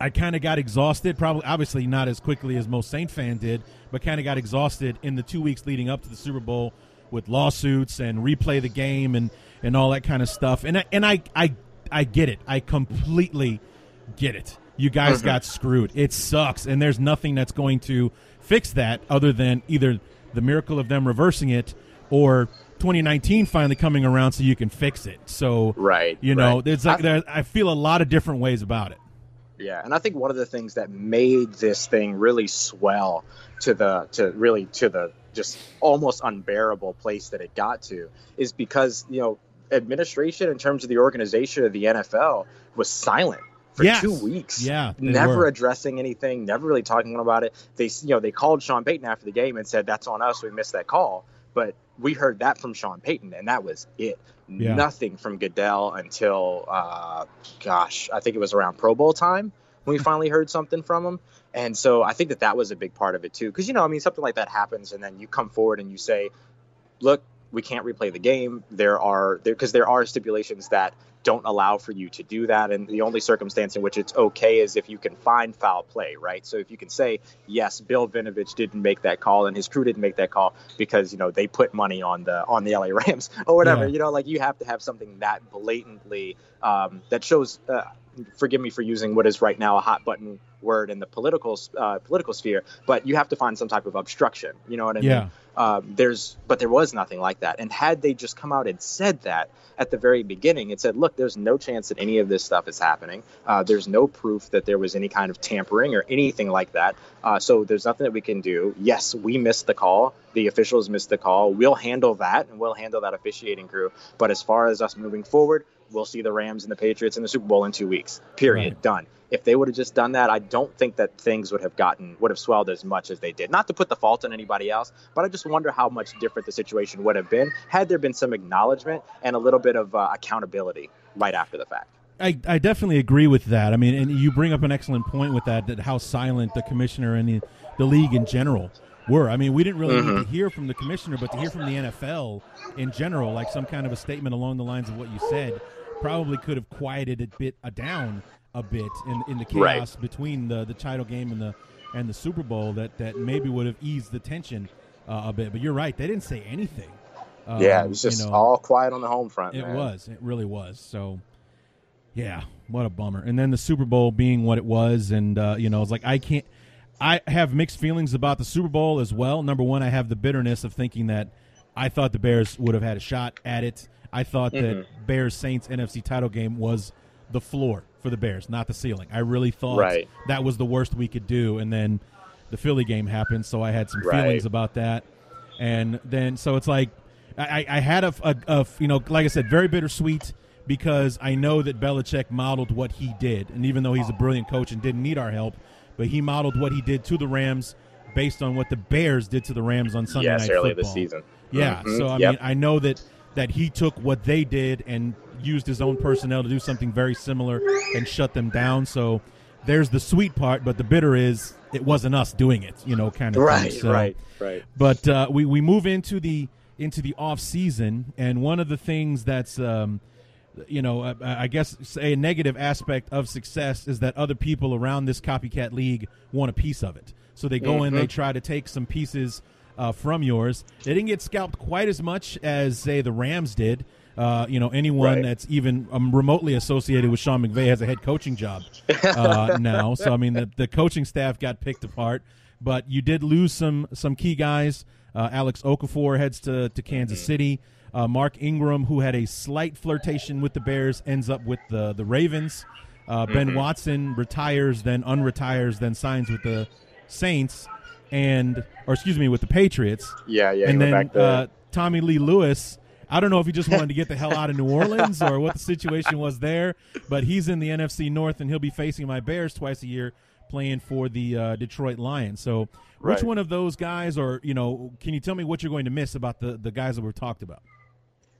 I kind of got exhausted, probably obviously not as quickly as most Saint fan did, but kind of got exhausted in the two weeks leading up to the Super Bowl with lawsuits and replay the game and, and all that kind of stuff. And I, and I I I get it. I completely get it. You guys got screwed. It sucks, and there's nothing that's going to fix that other than either the miracle of them reversing it or 2019 finally coming around so you can fix it. So Right, you know, right. there's like there, I feel a lot of different ways about it. Yeah, and I think one of the things that made this thing really swell to the to really to the just almost unbearable place that it got to is because you know administration in terms of the organization of the NFL was silent for Yes. two weeks. Yeah, never were. addressing anything, never really talking about it. They you know they called Sean Payton after the game and said that's on us, we missed that call. But we heard that from Sean Payton, and that was it. Yeah. Nothing from Goodell until, uh, gosh, I think it was around Pro Bowl time when we [LAUGHS] finally heard something from him. And so I think that that was a big part of it too, because you know, I mean, something like that happens, and then you come forward and you say, "Look, we can't replay the game. There are there because there are stipulations that don't allow for you to do that, and the only circumstance in which it's okay is if you can find foul play, right? So if you can say, yes, Bill Vinovich didn't make that call and his crew didn't make that call because you know they put money on the on the LA [LAUGHS] Rams or whatever, Yeah. you know, like you have to have something that blatantly um, that shows. Uh, forgive me for using what is right now a hot button word in the political uh, political sphere, but you have to find some type of obstruction. You know what I Yeah. mean? Um, there's, but there was nothing like that. And had they just come out and said that at the very beginning, it said, look, there's no chance that any of this stuff is happening. Uh, there's no proof that there was any kind of tampering or anything like that. Uh, so there's nothing that we can do. Yes, we missed the call. The officials missed the call. We'll handle that, and we'll handle that officiating crew. But as far as us moving forward, we'll see the Rams and the Patriots in the Super Bowl in two weeks. Period. Right. Done. If they would have just done that, I don't think that things would have gotten would have swelled as much as they did. Not to put the fault on anybody else, but I just wonder how much different the situation would have been had there been some acknowledgement and a little bit of uh, accountability right after the fact. I, I definitely agree with that. I mean, and you bring up an excellent point with that, that how silent the commissioner and the, the league in general were. I mean, we didn't really need to hear from the commissioner, but to hear from the NFL in general, like some kind of a statement along the lines of what you said, probably could have quieted it bit uh, down a bit in, in the Right. chaos between the, the title game and the and the Super Bowl that, that maybe would have eased the tension uh, a bit. But you're right; they didn't say anything. yeah, Um, it was just you know, all quiet on the home front. it man. was. It really was. So, yeah, what a bummer. And then the Super Bowl being what it was, and uh, you know, it's like I can't. I have mixed feelings about the Super Bowl as well. Number one, I have the bitterness of thinking that I thought the Bears would have had a shot at it. I thought that Bears Saints NFC title game was the floor for the Bears, not the ceiling. I really thought Right. that was the worst we could do, and then the Philly game happened, so I had some Right. feelings about that. and then so it's like I, I had a, a, a you know like I said very bittersweet because I know that Belichick modeled what he did, and even though he's a brilliant coach and didn't need our help, but he modeled what he did to the Rams based on what the Bears did to the Rams on Sunday yes, Night earlier Football. this season. Yeah, Mhm, so I yep. mean, I know that that he took what they did and used his own personnel to do something very similar and shut them down. So there's the sweet part, but the bitter is it wasn't us doing it, you know, kind of right, thing. So, right, right. But uh, we we move into the into the off season, and one of the things that's um, you know, uh, I guess say a negative aspect of success is that other people around this copycat league want a piece of it. So they go in, they try to take some pieces uh, from yours. They didn't get scalped quite as much as say the Rams did. Uh, you know, anyone Right. that's even um, remotely associated with Sean McVay has a head coaching job uh, [LAUGHS] now. So I mean, the, the coaching staff got picked apart, but you did lose some some key guys. Uh, Alex Okafor heads to to Kansas City. Uh, Mark Ingram, who had a slight flirtation with the Bears, ends up with the the Ravens. Uh, ben Watson retires, then unretires, then signs with the Saints, and or excuse me, with the Patriots. Yeah, yeah. and then to, uh, Tommylee Lewis. I don't know if he just wanted to get the hell out of New Orleans or what the situation was there, but he's in the NFC North and he'll be facing my Bears twice a year, playing for the uh, Detroit Lions. So, which Right. one of those guys, or you know, can you tell me what you're going to miss about the the guys that we've talked about?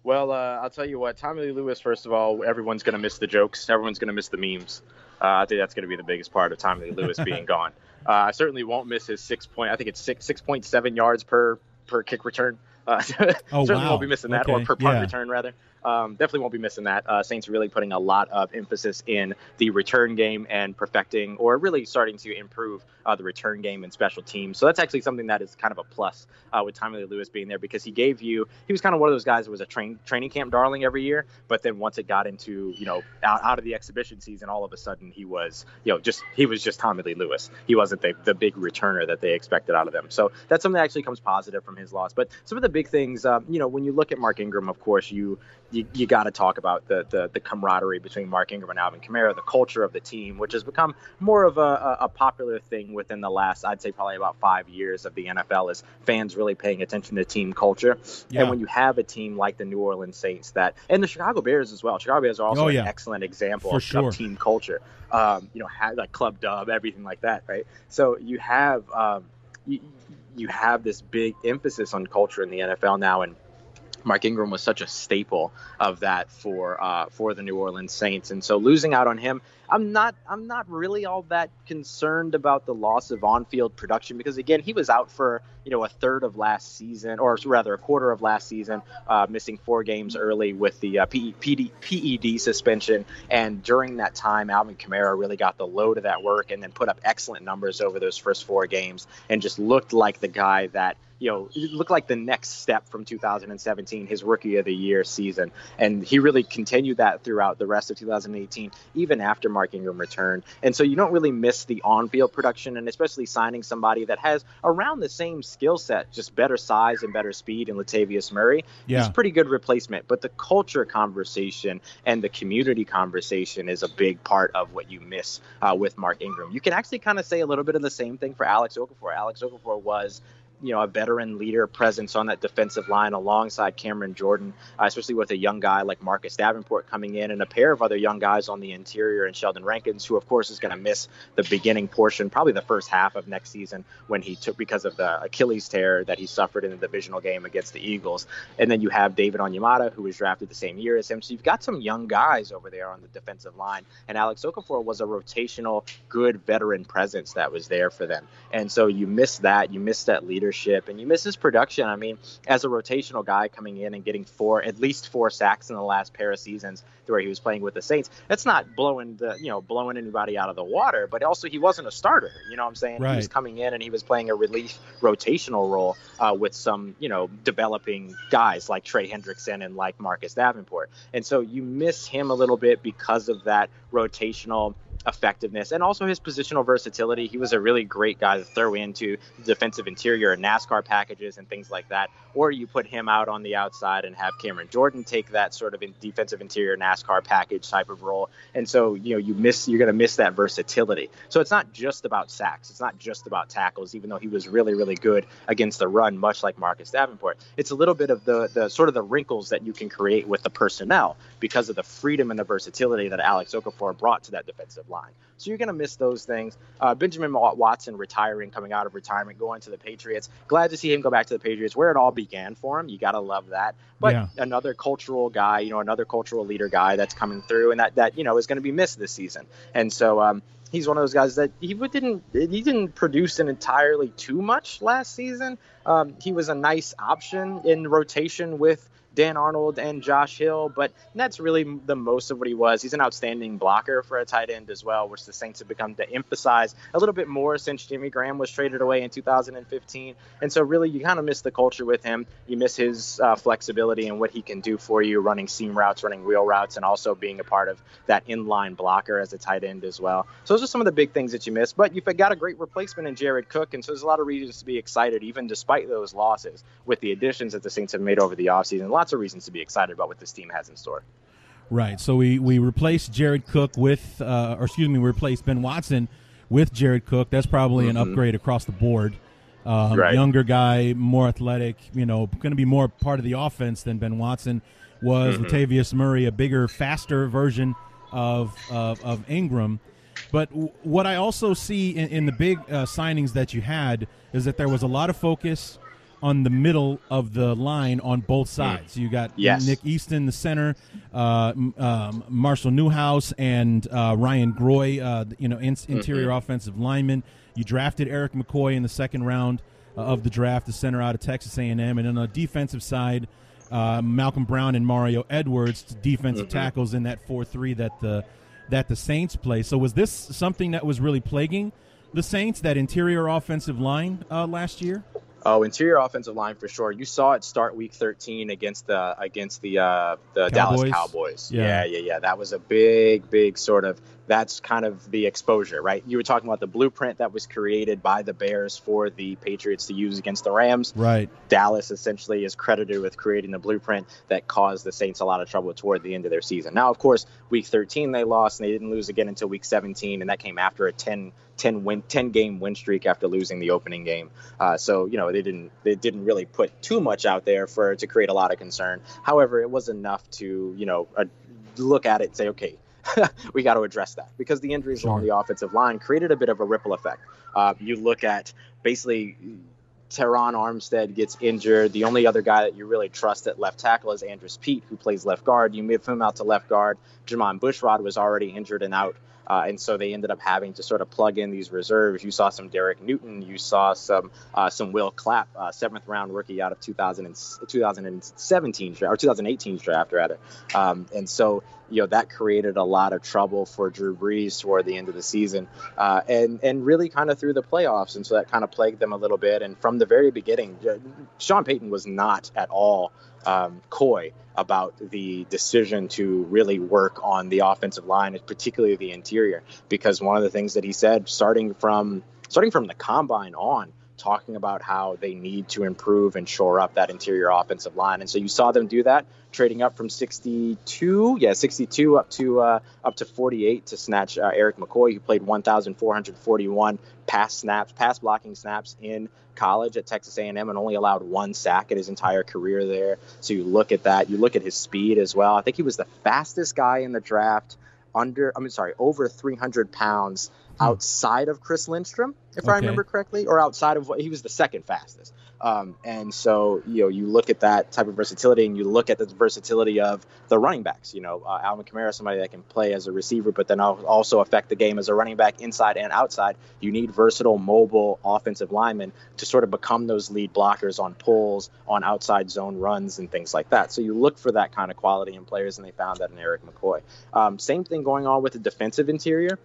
Well, uh, I'll tell you what, Tommylee Lewis. First of all, everyone's going to miss the jokes. Everyone's going to miss the memes. Uh, I think that's going to be the biggest part of Tommylee Lewis being [LAUGHS] gone. Uh, I certainly won't miss his six point. I think it's six six point seven yards per per kick return. Uh, [LAUGHS] Oh, certainly wow. won't be missing that, or per punt yeah. return rather. Um, definitely won't be missing that. Uh, Saints really putting a lot of emphasis in the return game and perfecting, or really starting to improve uh, the return game and special teams. So that's actually something that is kind of a plus uh, with Tommylee Lewis being there because he gave you. He was kind of one of those guys that was a train, training camp darling every year, but then once it got into you know out, out of the exhibition season, all of a sudden he was you know just he was just Tommylee Lewis. He wasn't the, the big returner that they expected out of them. So that's something that actually comes positive from his loss. But some of the big things, um, you know, when you look at Mark Ingram, of course you you, you got to talk about the, the the camaraderie between Mark Ingram and Alvin Kamara, the culture of the team, which has become more of a, a, popular thing within the last, I'd say, probably about five years of the NFL, is fans really paying attention to team culture. Yeah. And when you have a team like the New Orleans Saints, that and the Chicago Bears as well, Chicago Bears are also Oh, an excellent example of, sure. of team culture. Um, you know, have, like club dub, everything like that, right? So you have um, you, you have this big emphasis on culture in the NFL now, and Mark Ingram was such a staple of that for uh, for the New Orleans Saints, and so losing out on him, I'm not I'm not really all that concerned about the loss of on-field production because again he was out for you know a third of last season, or rather a quarter of last season, uh, missing four games early with the uh, P- PD, PED suspension, and during that time, Alvin Kamara really got the load of that work and then put up excellent numbers over those first four games, and just looked like the guy that you know, it looked like the next step from 2017, his rookie of the year season. And he really continued that throughout the rest of 2018, even after Mark Ingram return. And so you don't really miss the on field production, and especially signing somebody that has around the same skill set, just better size and better speed in Latavius Murray. Yeah. He's a pretty good replacement. But the culture conversation and the community conversation is a big part of what you miss uh, with Mark Ingram. You can actually kind of say a little bit of the same thing for Alex Okafor. Alex Okafor was you know, a veteran leader presence on that defensive line alongside Cameron Jordan, uh, especially with a young guy like Marcus Davenport coming in and a pair of other young guys on the interior and Sheldon Rankins, who of course is going to miss the beginning portion, probably the first half of next season when he took because of the Achilles tear that he suffered in the divisional game against the Eagles. And then you have David Onyemata, who was drafted the same year as him. So you've got some young guys over there on the defensive line. And Alex Okafor was a rotational, good veteran presence that was there for them. And so you miss that. You miss that leadership and you miss his production. I mean, as a rotational guy coming in and getting four, at least four sacks in the last pair of seasons to where he was playing with the Saints, that's not blowing the, you know, blowing anybody out of the water, but also he wasn't a starter. You know what I'm saying? He was coming in and he was playing a relief rotational role uh, with some, you know, developing guys like Trey Hendrickson and like Marcus Davenport. And so you miss him a little bit because of that rotational effectiveness and also his positional versatility. He was a really great guy to throw into defensive interior and NASCAR packages and things like that. Or you put him out on the outside and have Cameron Jordan take that sort of in defensive interior NASCAR package type of role. And so, you know, you miss you're going to miss that versatility. So it's not just about sacks. It's not just about tackles, even though he was really, really good against the run, much like Marcus Davenport. It's a little bit of the the sort of the wrinkles that you can create with the personnel because of the freedom and the versatility that Alex Okafor brought to that defensive line. So you're going to miss those things. Uh, Benjamin Watson retiring, coming out of retirement, going to the Patriots. Glad to see him go back to the Patriots, where it all began for him. You got to love that. But Yeah. another cultural guy, you know, another cultural leader guy that's coming through, and that that you know is going to be missed this season. And so um, he's one of those guys that he didn't he didn't produce an entirely too much last season. Um, he was a nice option in rotation with Dan Arnold and Josh Hill, but that's really the most of what he was. He's an outstanding blocker for a tight end as well, which the Saints have become to emphasize a little bit more since Jimmy Graham was traded away in 2015. And so, really, you kind of miss the culture with him. You miss his uh, flexibility and what he can do for you, running seam routes, running wheel routes, and also being a part of that inline blocker as a tight end as well. So, those are some of the big things that you miss. But you've got a great replacement in Jared Cook, and so there's a lot of reasons to be excited, even despite those losses, with the additions that the Saints have made over the offseason. Lots of reasons to be excited about what this team has in store. Right. So we we replaced Jared Cook with, uh, or excuse me, we replaced Ben Watson with Jared Cook. That's probably an upgrade across the board. Um, Right. Younger guy, more athletic. You know, going to be more part of the offense than Ben Watson was. Latavius Murray, a bigger, faster version of of, of Ingram. But w- what I also see in, in the big uh, signings that you had is that there was a lot of focus on the middle of the line on both sides. You got Yes. Nick Easton, the center, uh, um, Marshall Newhouse, and uh, Ryan Groy, uh, you know, in- interior offensive lineman. You drafted Erik McCoy in the second round uh, of the draft, the center out of Texas A&M, and on the defensive side, uh, Malcolm Brown and Mario Edwards, defensive tackles in that four-three that the that the Saints play. So was this something that was really plaguing the Saints, that interior offensive line uh, last year? Oh, interior offensive line for sure. You saw it start week 13 against the against the uh, the Dallas Cowboys? Cowboys. Yeah. Yeah. yeah, yeah, That was a big, big sort of. That's kind of the exposure, right? You were talking about the blueprint that was created by the Bears for the Patriots to use against the Rams. Right. Dallas essentially is credited with creating the blueprint that caused the Saints a lot of trouble toward the end of their season. Now, of course, week 13 they lost and they didn't lose again until week 17, and that came after a 10 10 win 10 game win streak after losing the opening game. Uh, so you know they didn't they didn't really put too much out there for to create a lot of concern. However, it was enough to you know uh, look at it and say okay. [LAUGHS] we got to address that because the injuries along the offensive line created a bit of a ripple effect. Uh, you look at basically Terron Armstead gets injured. The only other guy that you really trust at left tackle is Andrus Peat, who plays left guard. You move him out to left guard. Jermon Bushrod was already injured and out. Uh, and so they ended up having to sort of plug in these reserves. You saw some Derek Newton. You saw some uh, some Will Clapp, uh, seventh round rookie out of 2000 and, 2017 draft or 2018 draft rather. Um, and so you know that created a lot of trouble for Drew Brees toward the end of the season, uh, and and really kind of through the playoffs. And so that kind of plagued them a little bit. And from the very beginning, uh, Sean Payton was not at all um, coy about the decision to really work on the offensive line, particularly the interior, because one of the things that he said, starting from starting from the combine on, talking about how they need to improve and shore up that interior offensive line. And so you saw them do that, trading up from 62, yeah, 62 up to uh, up to 48 to snatch uh, Erik McCoy, who played 1,441 pass snaps, pass blocking snaps in college at Texas A&M, and only allowed one sack in his entire career there. So you look at that, you look at his speed as well. I think he was the fastest guy in the draft under, I mean, sorry, over 300 pounds outside of Chris Lindstrom, if I remember correctly, or outside of what he was the second fastest. Um, and so, you know, you look at that type of versatility and you look at the versatility of the running backs. You know, uh, Alvin Kamara, somebody that can play as a receiver, but then also affect the game as a running back inside and outside. You need versatile, mobile offensive linemen to sort of become those lead blockers on pulls, on outside zone runs, and things like that. So you look for that kind of quality in players, and they found that in Erik McCoy. Um, same thing going on with the defensive interior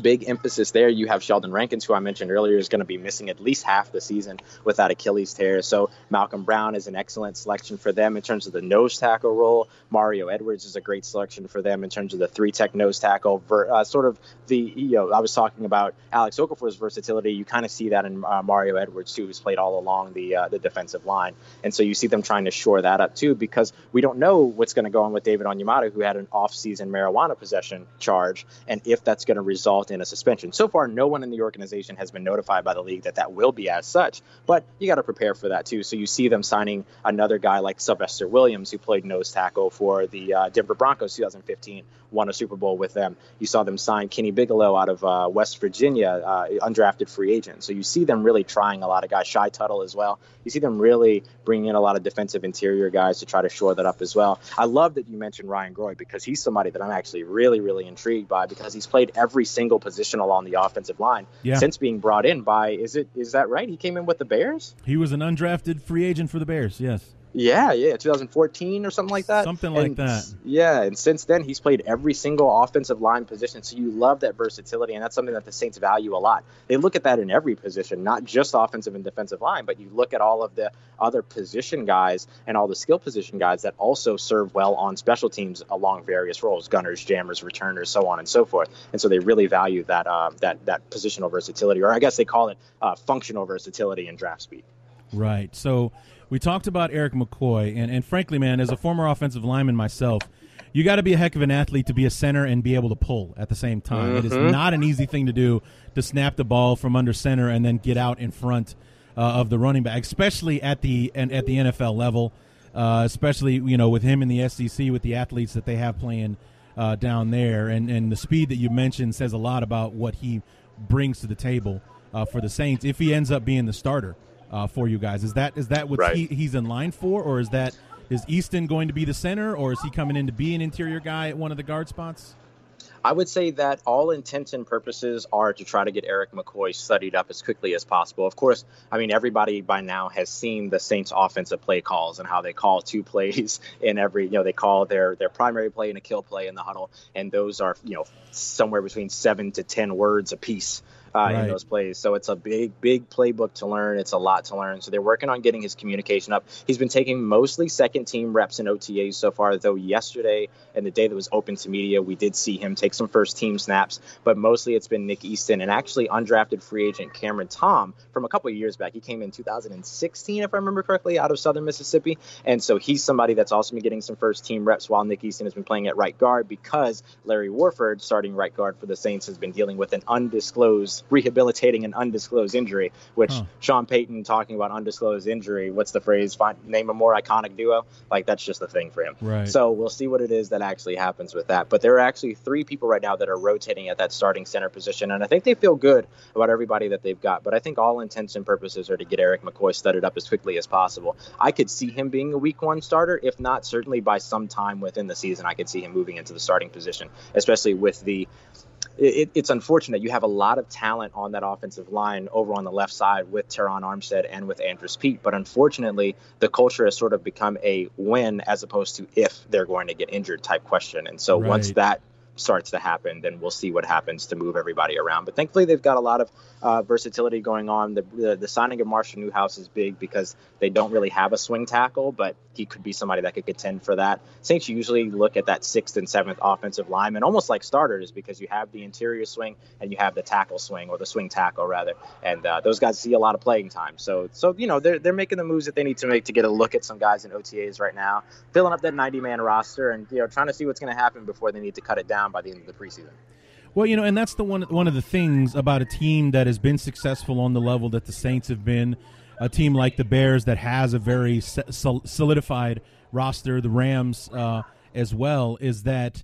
big emphasis there. You have Sheldon Rankins, who I mentioned earlier, is going to be missing at least half the season with that Achilles tear. So Malcolm Brown is an excellent selection for them in terms of the nose tackle role. Mario Edwards is a great selection for them in terms of the three tech nose tackle. Ver, uh, sort of the you know I was talking about Alex Okafor's versatility. You kind of see that in uh, Mario Edwards too, who's played all along the uh, the defensive line, and so you see them trying to shore that up too because we don't know what's going to go on with David Onyemata, who had an off-season marijuana possession charge, and if that's going to result in a suspension. So far, no one in the organization has been notified by the league that that will be as such, but you got to prepare for that too. So you see them signing another guy like Sylvester Williams, who played nose tackle for the uh, Denver Broncos 2015, won a Super Bowl with them. You saw them sign Kenny Bigelow out of uh, West Virginia, uh, undrafted free agent. So you see them really trying a lot of guys, Shy Tuttle as well. You see them really bringing in a lot of defensive interior guys to try to shore that up as well. I love that you mentioned Ryan Groy because he's somebody that I'm actually really, really intrigued by because he's played every single position along the offensive line Yeah. since being brought in by. Is it is that right? He came in with the Bears. He was an undrafted free agent for the Bears. Yes. Yeah, yeah, 2014 or something like that. Something like And that. Yeah, and since then he's played every single offensive line position. So you love that versatility, and that's something that the Saints value a lot. They look at that in every position, not just offensive and defensive line, but you look at all of the other position guys and all the skill position guys that also serve well on special teams along various roles: gunners, jammers, returners, so on and so forth. And so they really value that uh, that that positional versatility, or I guess they call it uh, functional versatility in draft speed. Right. So we talked about Erik McCoy, and, and frankly, man, as a former offensive lineman myself, you got to be a heck of an athlete to be a center and be able to pull at the same time. It is not an easy thing to do to snap the ball from under center and then get out in front uh, of the running back, especially at the and at the NFL level. Uh, especially you know with him in the SEC with the athletes that they have playing uh, down there, and and the speed that you mentioned says a lot about what he brings to the table uh, for the Saints if he ends up being the starter uh, for you guys. Is that is that what Right. he, he's in line for, or is that is Easton going to be the center, or is he coming in to be an interior guy at one of the guard spots? I would say that all intents and purposes are to try to get Erik McCoy studied up as quickly as possible. Of course, I mean, everybody by now has seen the Saints offensive play calls and how they call two plays [LAUGHS] in every, you know, they call their, their primary play and a kill play in the huddle. And those are, you know, somewhere between seven to 10 words apiece. Uh, Right. in those plays. So it's a big, big playbook to learn. It's a lot to learn. So they're working on getting his communication up. He's been taking mostly second team reps in OTAs so far, though yesterday and the day that was open to media, we did see him take some first team snaps, but mostly it's been Nick Easton and actually undrafted free agent Cameron Tom from a couple of years back. He came in 2016, if I remember correctly, out of Southern Mississippi. And so he's somebody that's also been getting some first team reps while Nick Easton has been playing at right guard because Larry Warford, starting right guard for the Saints, has been dealing with an undisclosed, rehabilitating an undisclosed injury, which Huh. Sean Payton talking about undisclosed injury, what's the phrase? Find, name a more iconic duo. Like that's just the thing for him. Right. So we'll see what it is that actually happens with that. But there are actually three people right now that are rotating at that starting center position, and I think they feel good about everybody that they've got. But I think all intents and purposes are to get Erik McCoy studded up as quickly as possible. I could see him being a week one starter, if not certainly by some time within the season. I could see him moving into the starting position, especially with the it, it's unfortunate. You have a lot of talent on that offensive line over on the left side with Terron Armstead and with Andrus Peat. But unfortunately, the culture has sort of become a when as opposed to if they're going to get injured type question. And so once that starts to happen, then we'll see what happens to move everybody around. But thankfully, they've got a lot of uh, versatility going on. The, the the signing of Marshall Newhouse is big because they don't really have a swing tackle, but he could be somebody that could contend for that. Saints usually look at that sixth and seventh offensive lineman almost like starters because you have the interior swing and you have the tackle swing or the swing tackle rather, and uh, those guys see a lot of playing time. So so you know they're they're making the moves that they need to make to get a look at some guys in OTAs right now, filling up that 90 man roster and you know trying to see what's going to happen before they need to cut it down by the end of the preseason. Well, you know, and that's the one one of the things about a team that has been successful on the level that the Saints have been. A team like the Bears that has a very solidified roster, the Rams uh, as well, is that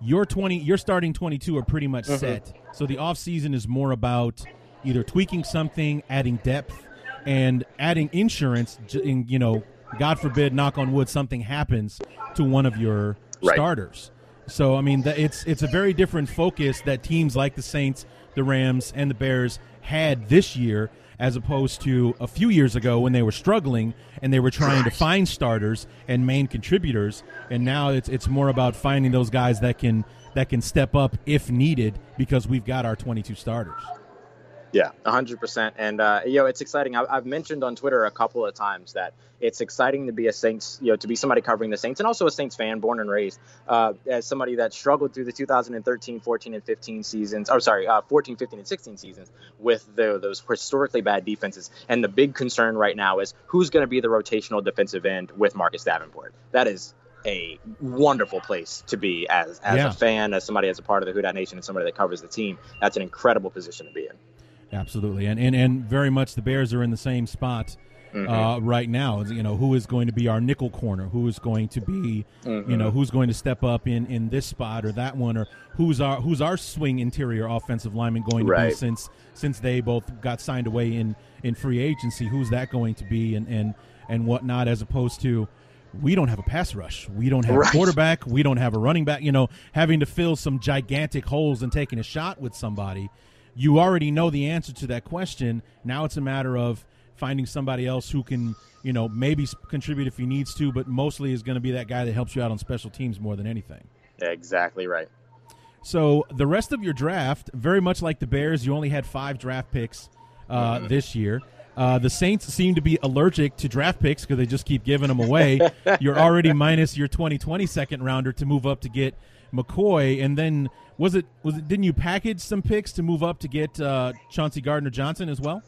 your twenty, your starting twenty two are pretty much set. So the offseason is more about either tweaking something, adding depth, and adding insurance. j- In, you know, God forbid, knock on wood, something happens to one of your Right. starters. So I mean, it's it's a very different focus that teams like the Saints, the Rams, and the Bears had this year, as opposed to a few years ago when they were struggling and they were trying to find starters and main contributors. And now it's it's more about finding those guys that can that can step up if needed because we've got our 22 starters. Yeah, 100%. And, uh, you know, it's exciting. I, I've mentioned on Twitter a couple of times that it's exciting to be a Saints, you know, to be somebody covering the Saints and also a Saints fan, born and raised, uh, as somebody that struggled through the 2013, 14, and 15 seasons, or sorry, uh, 14, 15, and 16 seasons with the, those historically bad defenses. And the big concern right now is who's going to be the rotational defensive end with Marcus Davenport. That is a wonderful place to be as as Yeah. a fan, as somebody as a part of the Who Dat Nation, and somebody that covers the team. That's an incredible position to be in. Absolutely, and and and very much the Bears are in the same spot uh, right now. You know, who is going to be our nickel corner? Who is going to be, you know, who's going to step up in in this spot or that one, or who's our who's our swing interior offensive lineman going to be since since they both got signed away in in free agency? Who's that going to be, and and and whatnot, as opposed to. We don't have a pass rush. We don't have Right. a quarterback. We don't have a running back. You know, having to fill some gigantic holes and taking a shot with somebody you already know the answer to that question. Now it's a matter of finding somebody else who can, you know, maybe contribute if he needs to, but mostly is going to be that guy that helps you out on special teams more than anything. Exactly right. So the rest of your draft, very much like the Bears, you only had five draft picks uh, this year. Uh, the Saints seem to be allergic to draft picks because they just keep giving them away. [LAUGHS] You're already minus your 2020 second rounder to move up to get McCoy, and then was it was it? Didn't you package some picks to move up to get uh, Chauncey Gardner Johnson as well?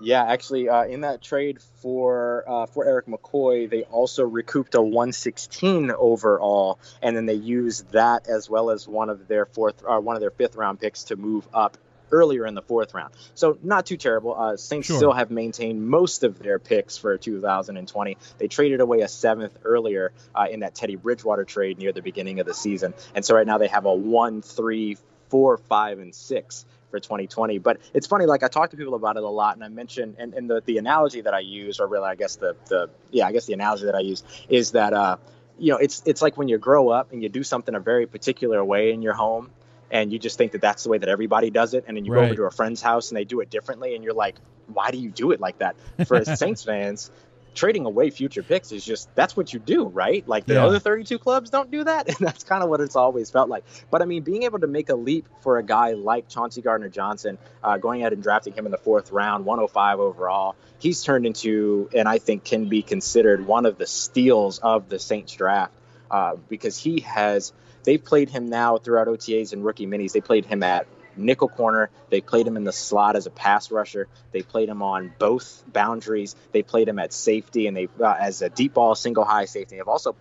Yeah, actually, uh, in that trade for uh, for Erik McCoy, they also recouped a 116 overall, and then they used that as well as one of their fourth, uh, one of their fifth round picks to move up earlier in the fourth round. So not too terrible. Uh, Saints Sure. still have maintained most of their picks for 2020. They traded away a seventh earlier uh, in that Teddy Bridgewater trade near the beginning of the season, and so right now they have a one, three, four, five, and six for 2020. But it's funny, like I talk to people about it a lot, and I mentioned, and, and the, the analogy that I use, or really, I guess the, the yeah, I guess the analogy that I use is that, uh, you know, it's it's like when you grow up and you do something a very particular way in your home, and you just think that that's the way that everybody does it, and then you go over to a friend's house and they do it differently, and you're like, why do you do it like that? For [LAUGHS] Saints fans. Trading away future picks is just that's what you do, right? Like the Yeah. other 32 clubs don't do that, [LAUGHS] and that's kind of what it's always felt like. But I mean, being able to make a leap for a guy like Chauncey Gardner Johnson, uh, going out and drafting him in the fourth round, 105 overall, he's turned into, and I think can be considered one of the steals of the Saints draft uh, because he has. They've played him now throughout OTAs and rookie minis. They played him at nickel corner. They played him in the slot as a pass rusher. They played him on both boundaries. They played him at safety and they uh, as a deep ball single high safety. They've also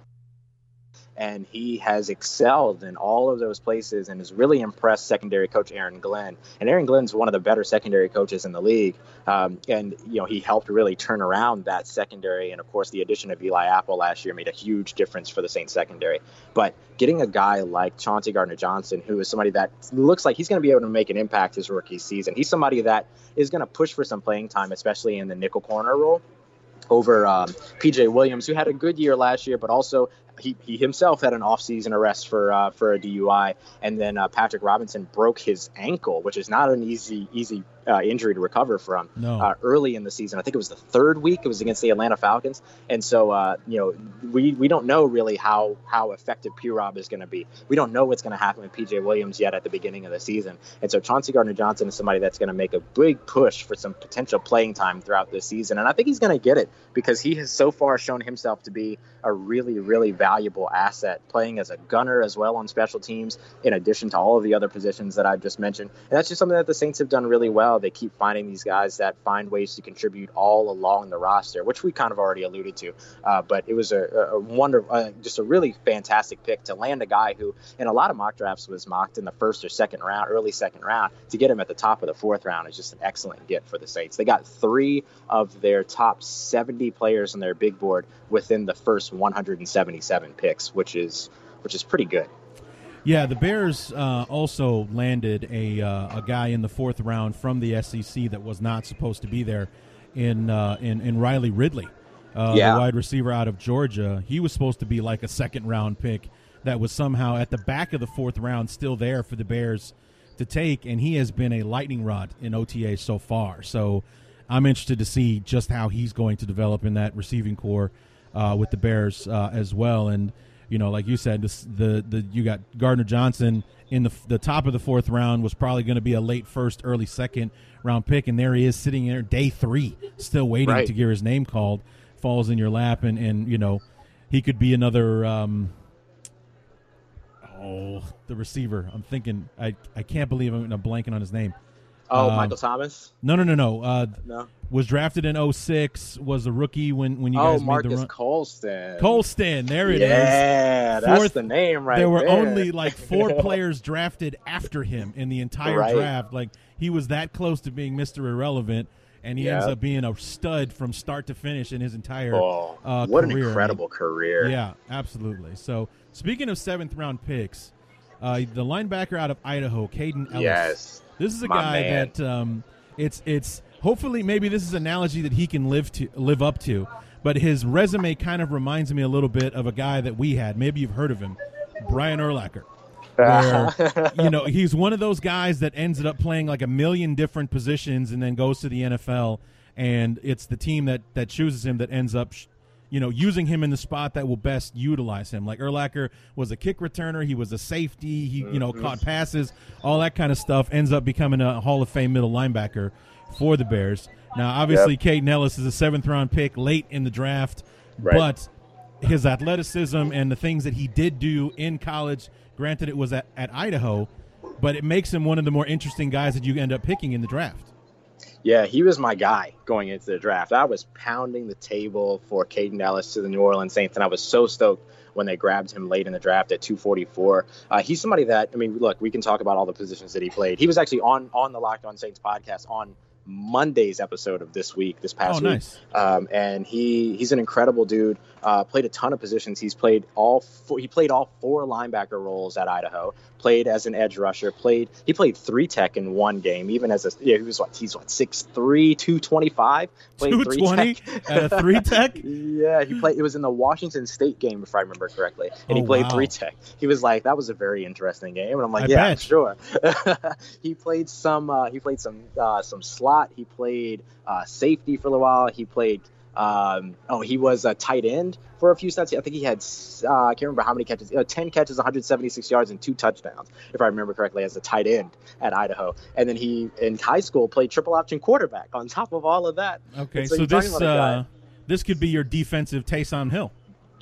and he has excelled in all of those places and has really impressed secondary coach Aaron Glenn. And Aaron Glenn's one of the better secondary coaches in the league. Um, and you know he helped really turn around that secondary. And of course, the addition of Eli Apple last year made a huge difference for the Saints secondary. But getting a guy like Chauncey Gardner Johnson, who is somebody that looks like he's going to be able to make an impact his rookie season, he's somebody that is going to push for some playing time, especially in the nickel corner role over um, PJ Williams, who had a good year last year, but also he, he himself had an offseason arrest for uh, for a DUI, and then uh, Patrick Robinson broke his ankle, which is not an easy easy uh, injury to recover from. No. Uh, early in the season, I think it was the third week. It was against the Atlanta Falcons, and so uh, you know we we don't know really how how effective P Rob is going to be. We don't know what's going to happen with PJ Williams yet at the beginning of the season, and so Chauncey Gardner Johnson is somebody that's going to make a big push for some potential playing time throughout this season, and I think he's going to get it because he has so far shown himself to be a really really valuable asset, playing as a gunner as well on special teams, in addition to all of the other positions that I just mentioned, and that's just something that the Saints have done really well. They keep finding these guys that find ways to contribute all along the roster, which we kind of already alluded to. Uh, but it was a, a uh, just a really fantastic pick to land a guy who, in a lot of mock drafts, was mocked in the first or second round, early second round. To get him at the top of the fourth round is just an excellent get for the Saints. They got three of their top 70 players on their big board within the first 177 picks, which is which is pretty good. Yeah, the Bears uh, also landed a uh, a guy in the fourth round from the SEC that was not supposed to be there, in uh, in, in Riley Ridley, uh, Yeah. the wide receiver out of Georgia. He was supposed to be like a second round pick that was somehow at the back of the fourth round still there for the Bears to take, and he has been a lightning rod in OTA so far. So I'm interested to see just how he's going to develop in that receiving corps uh, with the Bears uh, as well. And you know, like you said, this, the the you got Gardner Johnson in the the top of the fourth round was probably going to be a late first, early second round pick, and there he is sitting there day three, still waiting Right. to get his name called. Falls in your lap, and and you know, he could be another. Um, oh, the receiver. I'm thinking. I I can't believe I'm, I'm blanking on his name. Oh, Um, Michael Thomas? No, no, no, no. Uh, No. was drafted in 06, was a rookie when when you Oh, guys made the Marcus run. Colston. Colston, there it is. yeah, that's the name right there were there. only like four [LAUGHS] players drafted after him in the entire Right. draft. Like he was that close to being Mr. Irrelevant, and he ends up being a stud from start to finish in his entire Oh, uh, what career. an incredible career. Yeah, absolutely. So speaking of seventh round picks, uh, the linebacker out of Idaho, Kaden Elliss. Yes. This is a My guy man. that um, it's it's hopefully maybe this is an analogy that he can live to live up to. But his resume kind of reminds me a little bit of a guy that we had. Maybe you've heard of him, Brian Urlacher. Where [LAUGHS] you know he's one of those guys that ends up playing like a million different positions and then goes to the NFL, and it's the team that that chooses him that ends up. Sh- you know, using him in the spot that will best utilize him. Like Urlacher was a kick returner, he was a safety, he you know caught passes, all that kind of stuff. Ends up becoming a Hall of Fame middle linebacker for the Bears. Now, obviously, Kaden Elliss is a seventh round pick late in the draft, Right. but his athleticism and the things that he did do in college, granted it was at, at Idaho, but it makes him one of the more interesting guys that you end up picking in the draft. Yeah, he was my guy going into the draft. I was pounding the table for Kaden Elliss to the New Orleans Saints, and I was so stoked when they grabbed him late in the draft at 244. Uh, he's somebody that I mean, look, we can talk about all the positions that he played. He was actually on on the Locked On Saints podcast on Monday's episode of this week, this past Oh, week. nice. Um, and he he's an incredible dude. Uh, played a ton of positions. He's played all four, he played all four linebacker roles at Idaho. Played as an edge rusher. Played he played three tech in one game. Even as a yeah, he was what he's what six three two twenty five. Played three 220 tech at a three tech? [LAUGHS] yeah, he played. It was in the Washington State game, if I remember correctly, and he Oh, played wow. three tech. He was like, "That was a very interesting game," and I'm like, I "Yeah, bet. sure." [LAUGHS] he played some. Uh, he played some uh, some slot. He played uh, safety for a little while. He played. Um, oh, he was a tight end for a few sets. I think he had. Uh, I can't remember how many catches. Uh, Ten catches, 176 yards, and two touchdowns, if I remember correctly, as a tight end at Idaho. And then he in high school played triple option quarterback. On top of all of that, Okay, And so, you're this about a guy- uh, this could be your defensive Taysom Hill.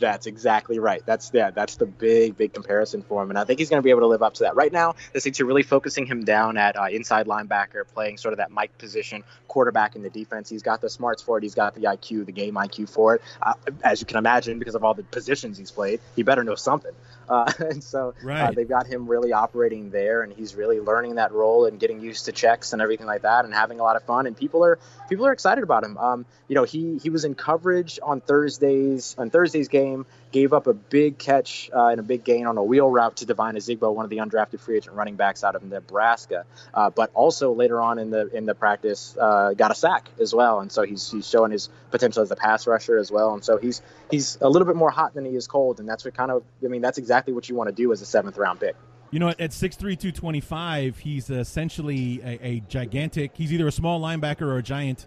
That's exactly right. That's yeah, that's the big, big comparison for him, and I think he's going to be able to live up to that. Right now, the Saints are really focusing him down at uh, inside linebacker, playing sort of that Mike position, quarterback in the defense. He's got the smarts for it. He's got the IQ, the game IQ for it. Uh, as you can imagine, because of all the positions he's played, he better know something. [LAUGHS] Uh, and so uh, Right. they've got him really operating there, and he's really learning that role and getting used to checks and everything like that, and having a lot of fun. And people are people are excited about him. Um, you know, he he was in coverage on Thursdays on Thursday's game, gave up a big catch uh, and a big gain on a wheel route to Devine Ozigbo, one of the undrafted free agent running backs out of Nebraska. Uh, but also later on in the in the practice, uh, got a sack as well, and so he's he's showing his potential as a pass rusher as well. And so he's he's a little bit more hot than he is cold, and that's what kind of I mean that's exactly what you want to do as a seventh round pick. You know, at 6'3", 225, he's essentially a, a gigantic. He's either a small linebacker or a giant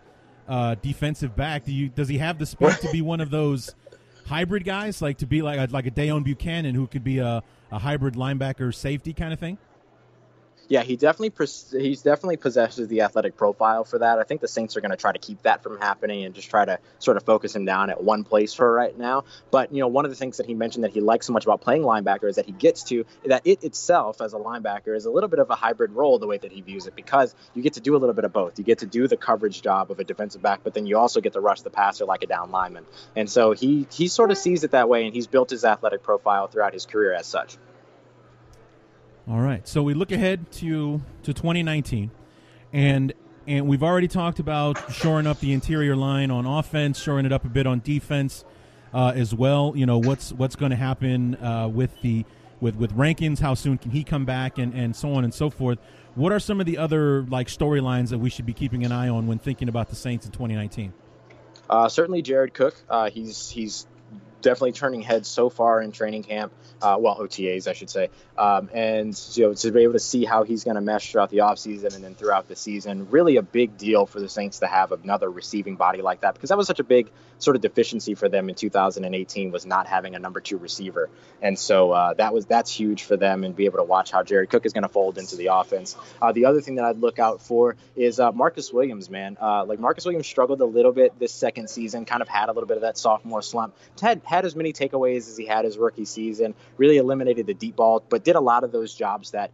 uh, defensive back. Do you does he have the speed to be one of those hybrid guys, like to be like like a Deone Bucannon, who could be a, a hybrid linebacker safety kind of thing? Yeah, he definitely pres- he's definitely possesses the athletic profile for that. I think the Saints are going to try to keep that from happening and just try to sort of focus him down at one place for right now. But you know, one of the things that he mentioned that he likes so much about playing linebacker is that he gets to that it itself as a linebacker is a little bit of a hybrid role the way that he views it because you get to do a little bit of both. You get to do the coverage job of a defensive back, but then you also get to rush the passer like a down lineman. And so he he sort of sees it that way, and he's built his athletic profile throughout his career as such. All right. So we look ahead to to 2019, and and we've already talked about shoring up the interior line on offense, shoring it up a bit on defense uh, as well. You know what's what's going to happen uh, with the with with Rankins. How soon can he come back, and and so on and so forth. What are some of the other like storylines that we should be keeping an eye on when thinking about the Saints in 2019? Uh, certainly, Jared Cook. Uh, he's he's definitely turning heads so far in training camp. Uh, well, OTAs, I should say, um, and you know to be able to see how he's going to mesh throughout the offseason and then throughout the season, really a big deal for the Saints to have another receiving body like that because that was such a big sort of deficiency for them in 2018 was not having a number two receiver, and so uh, that was that's huge for them and be able to watch how Jared Cook is going to fold into the offense. Uh, the other thing that I'd look out for is uh, Marcus Williams, man. Uh, like Marcus Williams struggled a little bit this second season, kind of had a little bit of that sophomore slump. Had had as many takeaways as he had his rookie season. Really eliminated the deep ball, but did a lot of those jobs that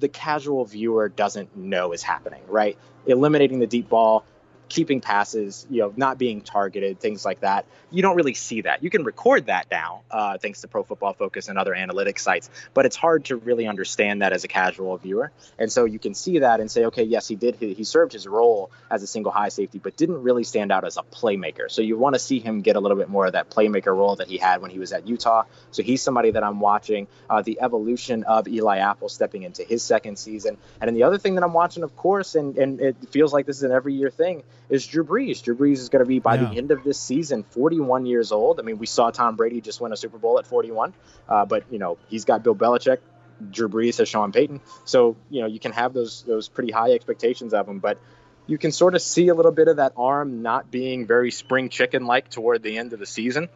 the casual viewer doesn't know is happening. Right, eliminating the deep ball. Keeping passes, you know, not being targeted, things like that. You don't really see that. You can record that now, uh, thanks to Pro Football Focus and other analytics sites, but it's hard to really understand that as a casual viewer. And so you can see that and say, okay, yes, he did. He, he served his role as a single high safety, but didn't really stand out as a playmaker. So you want to see him get a little bit more of that playmaker role that he had when he was at Utah. So he's somebody that I'm watching. Uh, the evolution of Eli Apple stepping into his second season. And then the other thing that I'm watching, of course, and, and it feels like this is an every year thing, is Drew Brees. Drew Brees is going to be by Yeah. the end of this season 41 years old. I mean, we saw Tom Brady just win a Super Bowl at 41, uh, but you know he's got Bill Belichick. Drew Brees has Sean Payton, so you know you can have those those pretty high expectations of him, but you can sort of see a little bit of that arm not being very spring chicken like toward the end of the season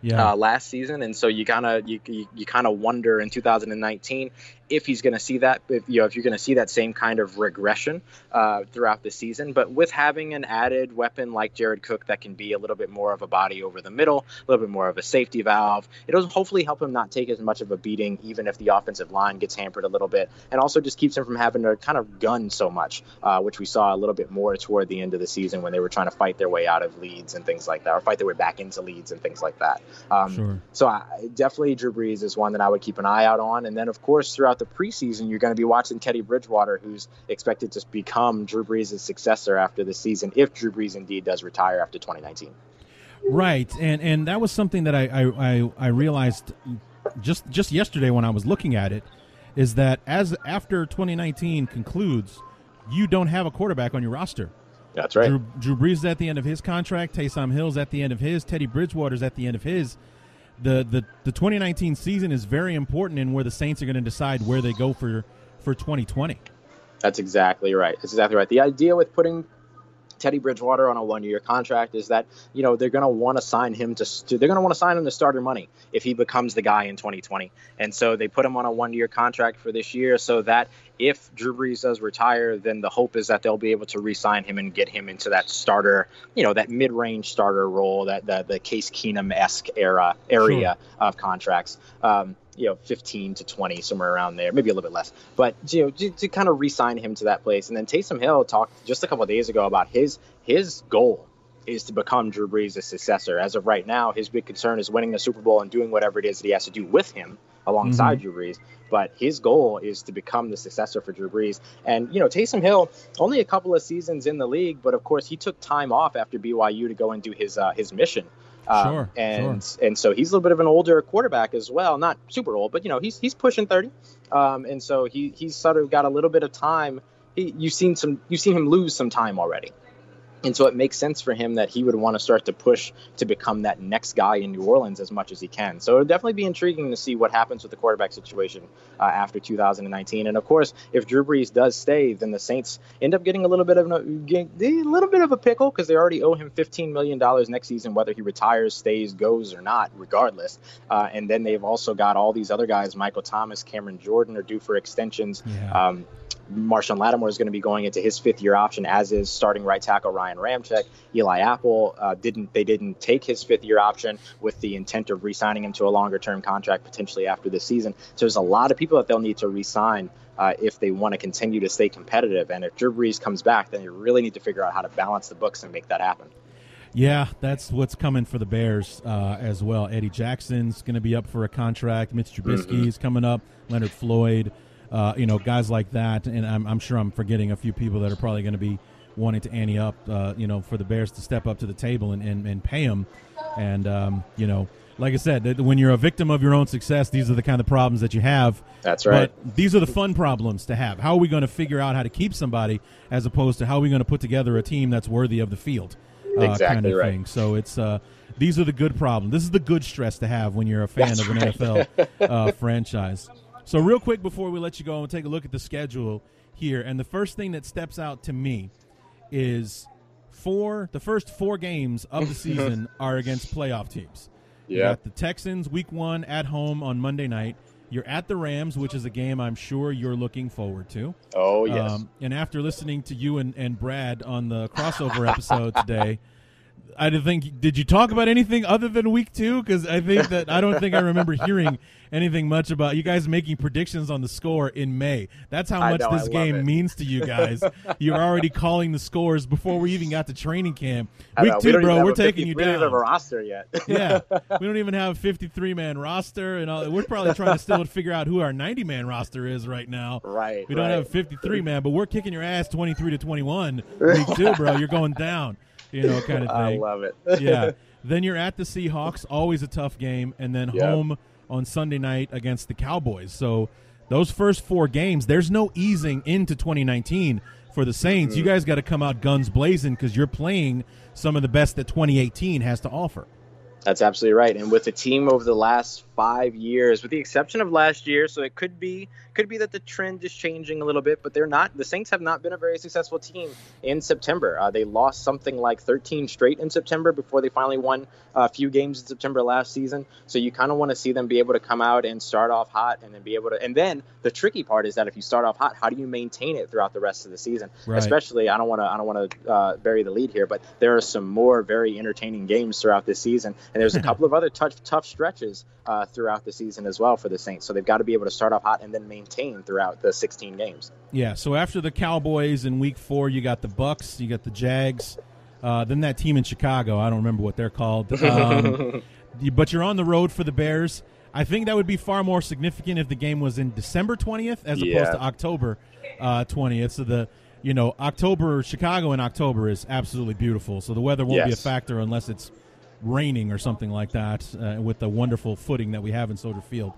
Yeah. uh, last season, and so you kind of you, you, you kind of wonder in 2019 if he's going to see that, if you know, if you're going to see that same kind of regression uh, throughout the season. But with having an added weapon like Jared Cook that can be a little bit more of a body over the middle, a little bit more of a safety valve, it'll hopefully help him not take as much of a beating, even if the offensive line gets hampered a little bit, and also just keeps him from having to kind of gun so much, uh, which we saw a little bit more toward the end of the season when they were trying to fight their way out of leads and things like that, or fight their way back into leads and things like that. Um, Sure. so I, definitely Drew Brees is one that I would keep an eye out on. And then, of course, throughout the preseason, you're going to be watching Teddy Bridgewater, who's expected to become Drew Brees' successor after the season, if Drew Brees indeed does retire after 2019. Right, and and that was something that I I, I, realized just just yesterday when I was looking at it, is that as after 2019 concludes, you don't have a quarterback on your roster. That's right. Drew, Drew Brees is at the end of his contract. Taysom Hill's at the end of his. Teddy Bridgewater's at the end of his. The, the the 2019 season is very important in where the Saints are going to decide where they go for for 2020. That's exactly right. That's exactly right. The idea with putting Teddy Bridgewater on a one-year contract is that you know they're going to want to sign him to, to they're going to want to sign him to starter money if he becomes the guy in 2020. And so they put him on a one-year contract for this year so that if Drew Brees does retire, then the hope is that they'll be able to re-sign him and get him into that starter, you know, that mid-range starter role, that the, the Case Keenum-esque era area of contracts. Um, you know, 15 to 20, somewhere around there, maybe a little bit less. But you know, to, to kind of re-sign him to that place, and then Taysom Hill talked just a couple of days ago about his his goal is to become Drew Brees' successor. As of right now, his big concern is winning the Super Bowl and doing whatever it is that he has to do with him alongside Drew Brees. But his goal is to become the successor for Drew Brees. And you know, Taysom Hill only a couple of seasons in the league, but of course he took time off after BYU to go and do his uh, his mission. Um, Sure, and and so he's a little bit of an older quarterback as well, not super old, but you know he's he's pushing thirty, um, and so he he's sort of got a little bit of time. He, you've seen some you've seen him lose some time already, and so it makes sense for him that he would want to start to push to become that next guy in New Orleans as much as he can. So it'll definitely be intriguing to see what happens with the quarterback situation uh, after 2019. And of course, if Drew Brees does stay, then the Saints end up getting a little bit of a, a little bit of a pickle because they already owe him 15 million dollars next season, whether he retires, stays, goes, or not, regardless. Uh, and then they've also got all these other guys, Michael Thomas, Cameron Jordan, are due for extensions. Yeah. Um, Marshon Lattimore is going to be going into his fifth year option, as is starting right tackle Ryan Ramczyk. Eli Apple uh, didn't they didn't take his fifth year option with the intent of re-signing him to a longer term contract potentially after this season. So there's a lot of people that they'll need to re-sign uh, if they want to continue to stay competitive. And if Drew Brees comes back, then you really need to figure out how to balance the books and make that happen. Yeah, that's what's coming for the Bears uh, as well. Eddie Jackson's going to be up for a contract. Mitch Trubisky is coming up. Leonard Floyd, uh, you know, guys like that. And I'm, I'm sure I'm forgetting a few people that are probably going to be wanting to ante up, uh, you know, for the Bears to step up to the table and, and, and pay them. And, um, you know, like I said, when you're a victim of your own success, these are the kind of problems that you have. That's right. But these are the fun problems to have. How are we going to figure out how to keep somebody as opposed to how are we going to put together a team that's worthy of the field? Uh, Exactly kind of right. thing. So it's uh, these are the good problems. This is the good stress to have when you're a fan That's of an right. NFL [LAUGHS] uh, franchise. So, real quick before we let you go and take a look at the schedule here, and the first thing that steps out to me is four. The first four games of the season [LAUGHS] are against playoff teams. You Yeah. the Texans week one at home on Monday night. You're at the Rams, which is a game I'm sure you're looking forward to. Oh yes. Um, and after listening to you and, and Brad on the crossover episode today, [LAUGHS] I didn't think. Did you talk about anything other than week two? Because I think that I don't think I remember hearing anything much about you guys making predictions on the score in May. That's how much know, this game it. means to you guys. You're already calling the scores before we even got to training camp. Week know, we two, don't bro, we're taking 50 you down. We don't even have a roster yet. yeah, [LAUGHS] we don't even have a 53 man roster, and all, we're probably trying to still figure out who our 90 man roster is right now. Right, We don't right. have 53 man, but we're kicking your ass 23 to 21 [LAUGHS] week two, bro. You're going down, you know, [LAUGHS] kind of thing. I love it. yeah. [LAUGHS] Then you're at the Seahawks, always a tough game, and then Yep. home on Sunday night against the Cowboys. So those first four games, there's no easing into 2019 for the Saints. You guys got to come out guns blazing because you're playing some of the best that 2018 has to offer. That's absolutely right. And with the team over the last five years, with the exception of last year, so it could be could be that the trend is changing a little bit, but they're not. The Saints have not been a very successful team in September. Uh, they lost something like 13 straight in September before they finally won a few games in September last season. So you kind of want to see them be able to come out and start off hot, and then be able to. And then the tricky part is that if you start off hot, how do you maintain it throughout the rest of the season? Right. Especially, I don't want to I don't want to uh, bury the lead here, but there are some more very entertaining games throughout this season, and there's a [LAUGHS] couple of other tough tough stretches uh, throughout the season as well for the Saints. So they've got to be able to start off hot and then maintain throughout the 16 games. Yeah. So after the Cowboys in Week Four, you got the Bucks, you got the Jags, uh, then that team in Chicago. I don't remember what they're called. [LAUGHS] Um, but you're on the road for the Bears. I think that would be far more significant if the game was in December 20th as opposed Yeah. to October uh, 20th. So the you know October Chicago in October is absolutely beautiful. So the weather won't be a factor unless it's raining or something like that uh, with the wonderful footing that we have in Soldier Field.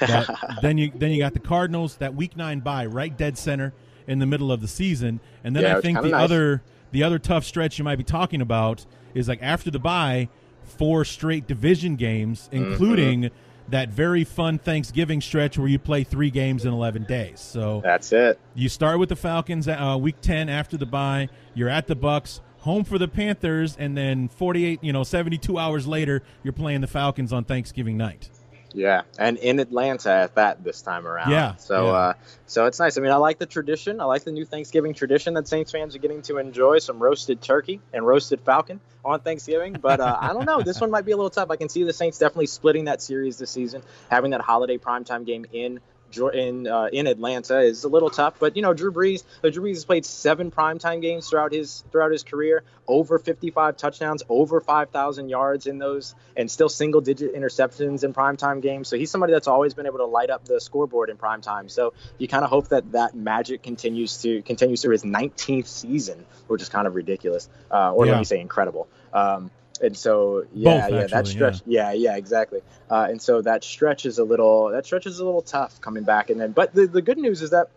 But [LAUGHS] then you then you got the Cardinals that week nine bye right dead center in the middle of the season, and then Yeah, I think the nice. other the other tough stretch you might be talking about is like after the bye, four straight division games, Mm-hmm. including that very fun Thanksgiving stretch where you play three games in eleven days. So That's it. you start with the Falcons uh, week 10 after the bye. You're at the Bucks, home for the Panthers, and then 48, you know, 72 hours later, you're playing the Falcons on Thanksgiving night. Yeah, and in Atlanta at that this time around. Yeah, So, yeah. uh, so it's nice. I mean, I like the tradition. I like the new Thanksgiving tradition that Saints fans are getting to enjoy some roasted turkey and roasted falcon on Thanksgiving. But uh, I don't know. This one might be a little tough. I can see the Saints definitely splitting that series this season, having that holiday primetime game in. In uh, in Atlanta is a little tough, but you know Drew Brees. Uh, Drew Brees has played seven primetime games throughout his throughout his career, over 55 touchdowns, over 5,000 yards in those, and still single digit interceptions in primetime games. So he's somebody that's always been able to light up the scoreboard in primetime. So you kind of hope that that magic continues to continues through his 19th season, which is kind of ridiculous, uh, or Yeah. let me say incredible. Um, and so yeah, Both, yeah, actually, that stretch, yeah, yeah, exactly. Uh, and so that stretch is a little that stretch is a little tough coming back, and then but the, the good news is that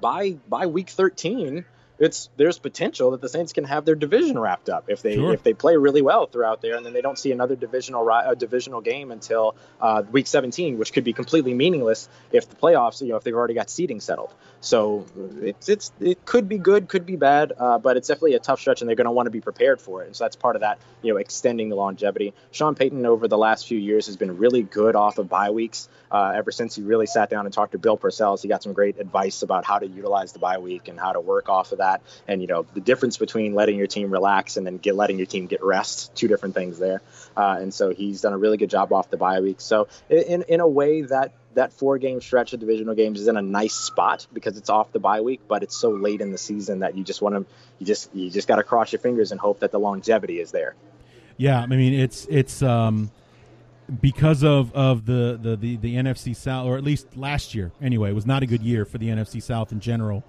by by week 13 it's there's potential that the Saints can have their division wrapped up if they Sure. if they play really well throughout there, and then they don't see another divisional ri- a divisional game until uh, week 17, which could be completely meaningless if the playoffs, you know, if they've already got seeding settled. So it's it's it could be good, could be bad, uh, but it's definitely a tough stretch, and they're going to want to be prepared for it. And so that's part of that, you know, extending the longevity. Sean Payton over the last few years has been really good off of bye weeks. Uh, ever since he really sat down and talked to Bill Parcells, he got some great advice about how to utilize the bye week and how to work off of that. And you know, the difference between letting your team relax and then get letting your team get rest, two different things there. Uh, and so he's done a really good job off the bye week. So in in a way that that four game stretch of divisional games is in a nice spot because it's off the bye week, but it's so late in the season that you just want to you just you just got to cross your fingers and hope that the longevity is there. Yeah, I mean it's it's um, because of of the, the the the NFC South, or at least last year anyway, it was not a good year for the NFC South in general.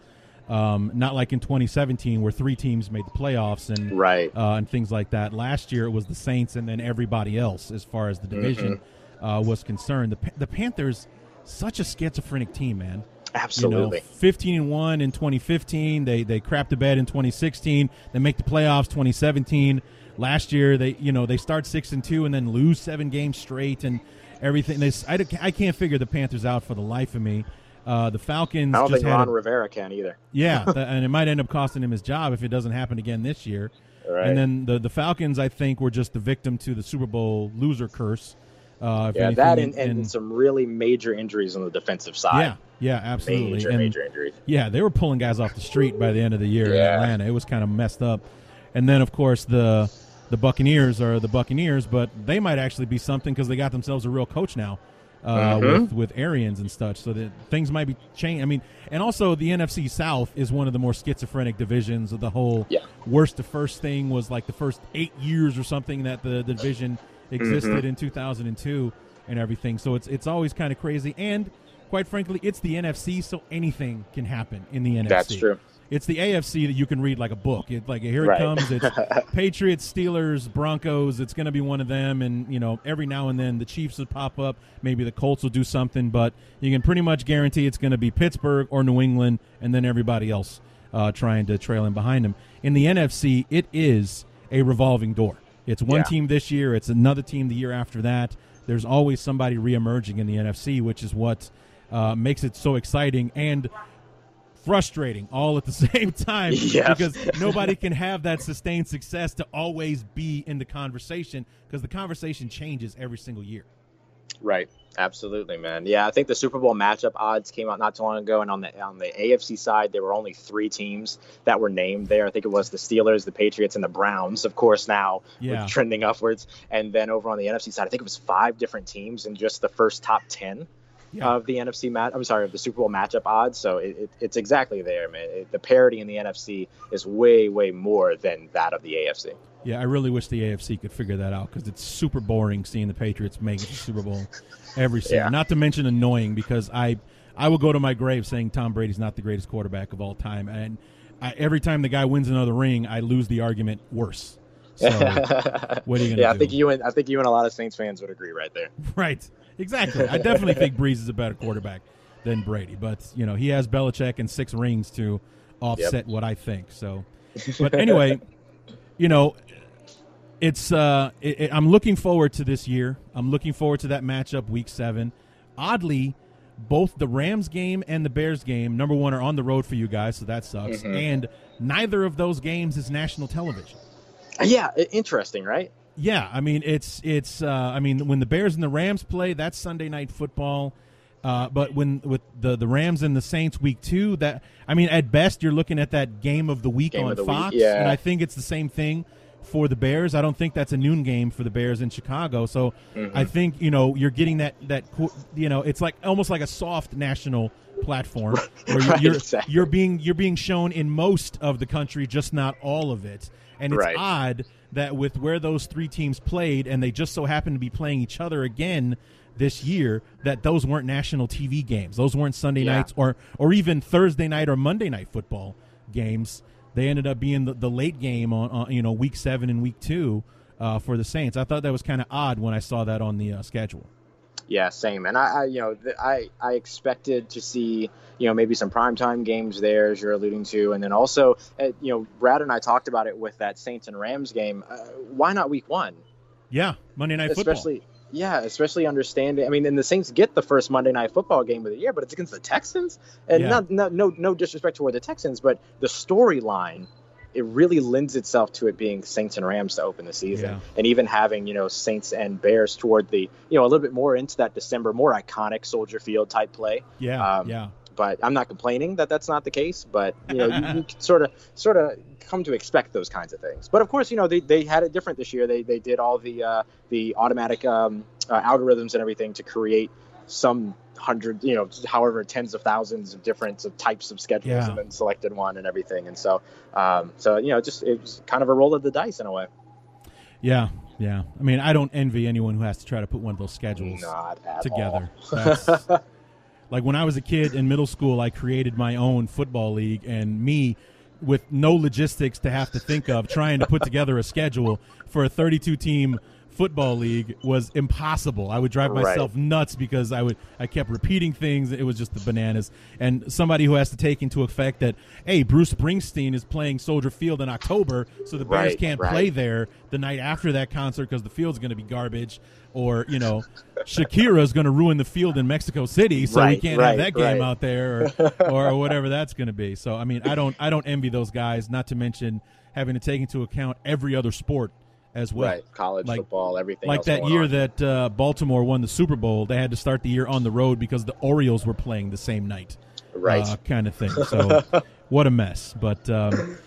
Um, not like in 2017 where three teams made the playoffs and Right. uh, and things like that. Last year it was the Saints and then everybody else as far as the division uh, was concerned. The the Panthers, such a schizophrenic team, man. Absolutely. You know, 15 and 1 in 2015. They they crapped the bed in 2016. They make the playoffs 2017. last year they you know they start six and two and then lose seven games straight and everything. They, I, I can't figure the Panthers out for the life of me. Uh, the Falcons I don't just think Ron a- Rivera can either. yeah, [LAUGHS] th- and it might end up costing him his job if it doesn't happen again this year. Right. And then the the Falcons, I think, were just the victim to the Super Bowl loser curse. Uh, Yeah, anything, that and, and some really major injuries on the defensive side. yeah, yeah, absolutely. major, and, major injuries. Yeah, they were pulling guys off the street by the end of the year in Atlanta. It was kind of messed up. And then, of course, the the Buccaneers are the Buccaneers, but they might actually be something because they got themselves a real coach now uh, Mhm. with with Arians and such. So that things might be changing. I mean, and also the NFC South is one of the more schizophrenic divisions of the whole. Yeah. Worst to first thing was like the first eight years or something that the, the division existed Mhm. in 2002 and everything. So it's it's always kind of crazy. And quite frankly, it's the NFC, so anything can happen in the NFC. That's true. It's the AFC that you can read like a book. It like here it Right. comes. It's [LAUGHS] Patriots, Steelers, Broncos. It's going to be one of them, and you know every now and then the Chiefs will pop up. Maybe the Colts will do something, but you can pretty much guarantee it's going to be Pittsburgh or New England, and then everybody else uh, trying to trail in behind them. In the NFC, it is a revolving door. It's one Yeah. team this year. It's another team the year after that. There's always somebody reemerging in the NFC, which is what uh, makes it so exciting and frustrating all at the [LAUGHS] same time Yes. because nobody can have that sustained success to always be in the conversation because the conversation changes every single year. Right. Absolutely, man. Yeah, I think the Super Bowl matchup odds came out not too long ago, and on the on the AFC side, there were only three teams that were named there. I think it was the Steelers, the Patriots, and the Browns. Of course, now Yeah. with trending upwards. And then over on the NFC side, I think it was five different teams in just the first top ten Yeah. of the NFC match. I'm sorry, of the Super Bowl matchup odds. So it, it, it's exactly there, man. It, the parity in the NFC is way, way more than that of the AFC. Yeah, I really wish the AFC could figure that out because it's super boring seeing the Patriots make it to the Super Bowl every season. Yeah. Not to mention annoying because I I will go to my grave saying Tom Brady's not the greatest quarterback of all time, and I, every time the guy wins another ring, I lose the argument worse. So [LAUGHS] what are you gonna yeah, I think you and I think you and a lot of Saints fans would agree right there. [LAUGHS] Right. Exactly. I definitely think Brees is a better quarterback than Brady, but you know he has Belichick and six rings to offset what I think. So, but anyway, you know, it's uh, it, it- I'm looking forward to this year. I'm looking forward to that matchup, Week Seven. Oddly, both the Rams game and the Bears game, number one, are on the road for you guys, so that sucks. Mhm. And neither of those games is national television. Yeah, interesting, right? Yeah, I mean it's it's uh, I mean when the Bears and the Rams play, that's Sunday night football. Uh, but when with the the Rams and the Saints week two, that I mean at best you're looking at that game of the week Game on the week, Fox, yeah. and I think it's the same thing for the Bears. I don't think that's a noon game for the Bears in Chicago. So Mm-hmm. I think you know you're getting that that you know it's like almost like a soft national platform where you're [LAUGHS] Right, you're, exactly. you're being you're being shown in most of the country, just not all of it. And it's Right. odd that with where those three teams played, and they just so happen to be playing each other again this year, that those weren't national TV games. Those weren't Sunday Yeah. nights or or even Thursday night or Monday night football games. They ended up being the, the late game on, on you know week seven and week two uh, for the Saints. I thought that was kind of odd when I saw that on the uh, schedule. Yeah, same. And I, I you know, th- I I expected to see, you know, maybe some primetime games there, as you're alluding to, and then also, uh, you know, Brad and I talked about it with that Saints and Rams game. Uh, why not Week One? Yeah, Monday night football. especially, yeah, especially understanding. I mean, and the Saints get the first Monday Night Football game of the year, but it's against the Texans, and Yeah. not, not no no disrespect toward the Texans, but the storyline. It really lends itself to it being Saints and Rams to open the season, Yeah. and even having you know Saints and Bears toward the you know a little bit more into that December, more iconic Soldier Field type play. yeah, um, yeah. But I'm not complaining that that's not the case. But you know, you, [LAUGHS] you sort of sort of come to expect those kinds of things. But of course, you know, they, they had it different this year. They they did all the uh, the automatic um, uh, algorithms and everything to create some hundred, you know, however tens of thousands of different of types of schedules, Yeah. and then selected one and everything. And so, um, so you know, just it was kind of a roll of the dice in a way. Yeah, yeah. I mean, I don't envy anyone who has to try to put one of those schedules together. [LAUGHS] [LAUGHS] Like when I was a kid in middle school, I created my own football league, and me with no logistics to have to think of trying to put together a schedule for a 32 team football league was impossible. I would drive Right. myself nuts because I would I kept repeating things. It was just the bananas. And somebody who has to take into effect that hey, Bruce Springsteen is playing Soldier Field in October, so the Bears Right, can't right. play there the night after that concert because the field's going to be garbage. Or you know, Shakira's going to ruin the field in Mexico City, so we can't have that game right. out there, or, or whatever that's going to be. So I mean, I don't I don't envy those guys. Not to mention having to take into account every other sport as well. right. College Like- football, everything. Like that year on. that uh, Baltimore won the Super Bowl, they had to start the year on the road because the Orioles were playing the same night, Right. uh, kind of thing. So, [LAUGHS] what a mess. But um,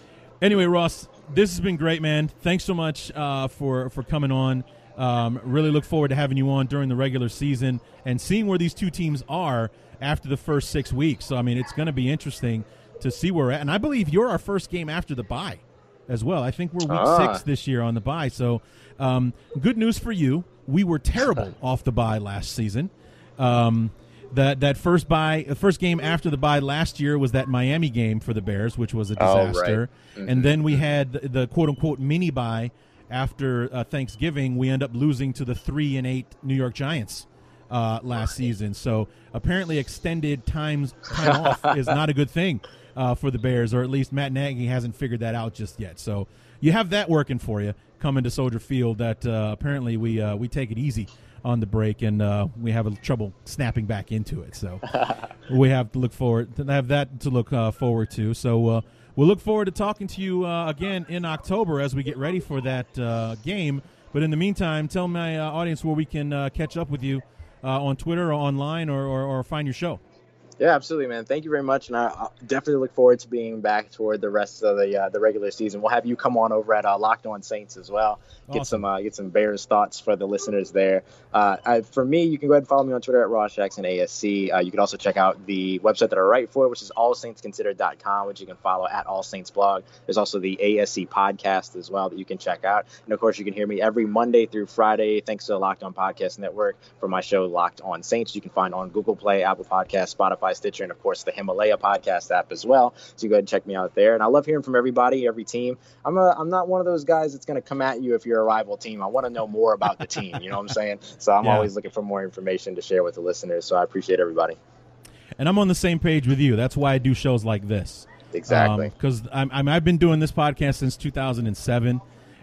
anyway, Ross, this has been great, man. Thanks so much uh, for for coming on. Um, really look forward to having you on during the regular season and seeing where these two teams are after the first six weeks. So, I mean, it's going to be interesting to see where we're at. And I believe you're our first game after the bye as well. I think we're week Ah. six this year on the bye. So, um, good news for you. We were terrible off the bye last season. Um, that that first bye, the first game after the bye last year was that Miami game for the Bears, which was a Oh, right. disaster. And then we had the, the quote unquote mini bye after uh, Thanksgiving. We end up losing to the three and eight New York Giants uh, last season. So apparently, extended times time [LAUGHS] off is not a good thing uh, for the Bears, or at least Matt Nagy hasn't figured that out just yet. So you have that working for you coming to Soldier Field. That uh, apparently we uh, we take it easy on the break, and uh, we have a trouble snapping back into it. So [LAUGHS] we have to look forward to have that to look uh, forward to. So uh, we'll look forward to talking to you uh, again in October as we get ready for that uh, game. But in the meantime, tell my uh, audience where we can uh, catch up with you uh, on Twitter or online or, or, or find your show. Yeah, absolutely, man. Thank you very much, and I definitely look forward to being back toward the rest of the uh, the regular season. We'll have you come on over at uh, Locked On Saints as well. Get Awesome. some uh, get some Bears thoughts for the listeners there. Uh, I, for me, you can go ahead and follow me on Twitter at Ross Jackson ASC. Uh, you can also check out the website that I write for, which is allsaintsconsidered.com, which you can follow at All Saints Blog. There's also the ASC podcast as well that you can check out, and of course, you can hear me every Monday through Friday, thanks to the Locked On Podcast Network for my show Locked On Saints. You can find on Google Play, Apple Podcast, Spotify, Stitcher, and of course the Himalaya podcast app as well. So you go ahead and check me out there. And I love hearing from everybody, every team. I'm a I'm not one of those guys that's going to come at you if you're a rival team. I want to know more about the team. You know what I'm saying? So I'm Yeah. always looking for more information to share with the listeners. So I appreciate everybody. And I'm on the same page with you. That's why I do shows like this. Exactly. Um, because I'm, I'm, I've been doing this podcast since 2007,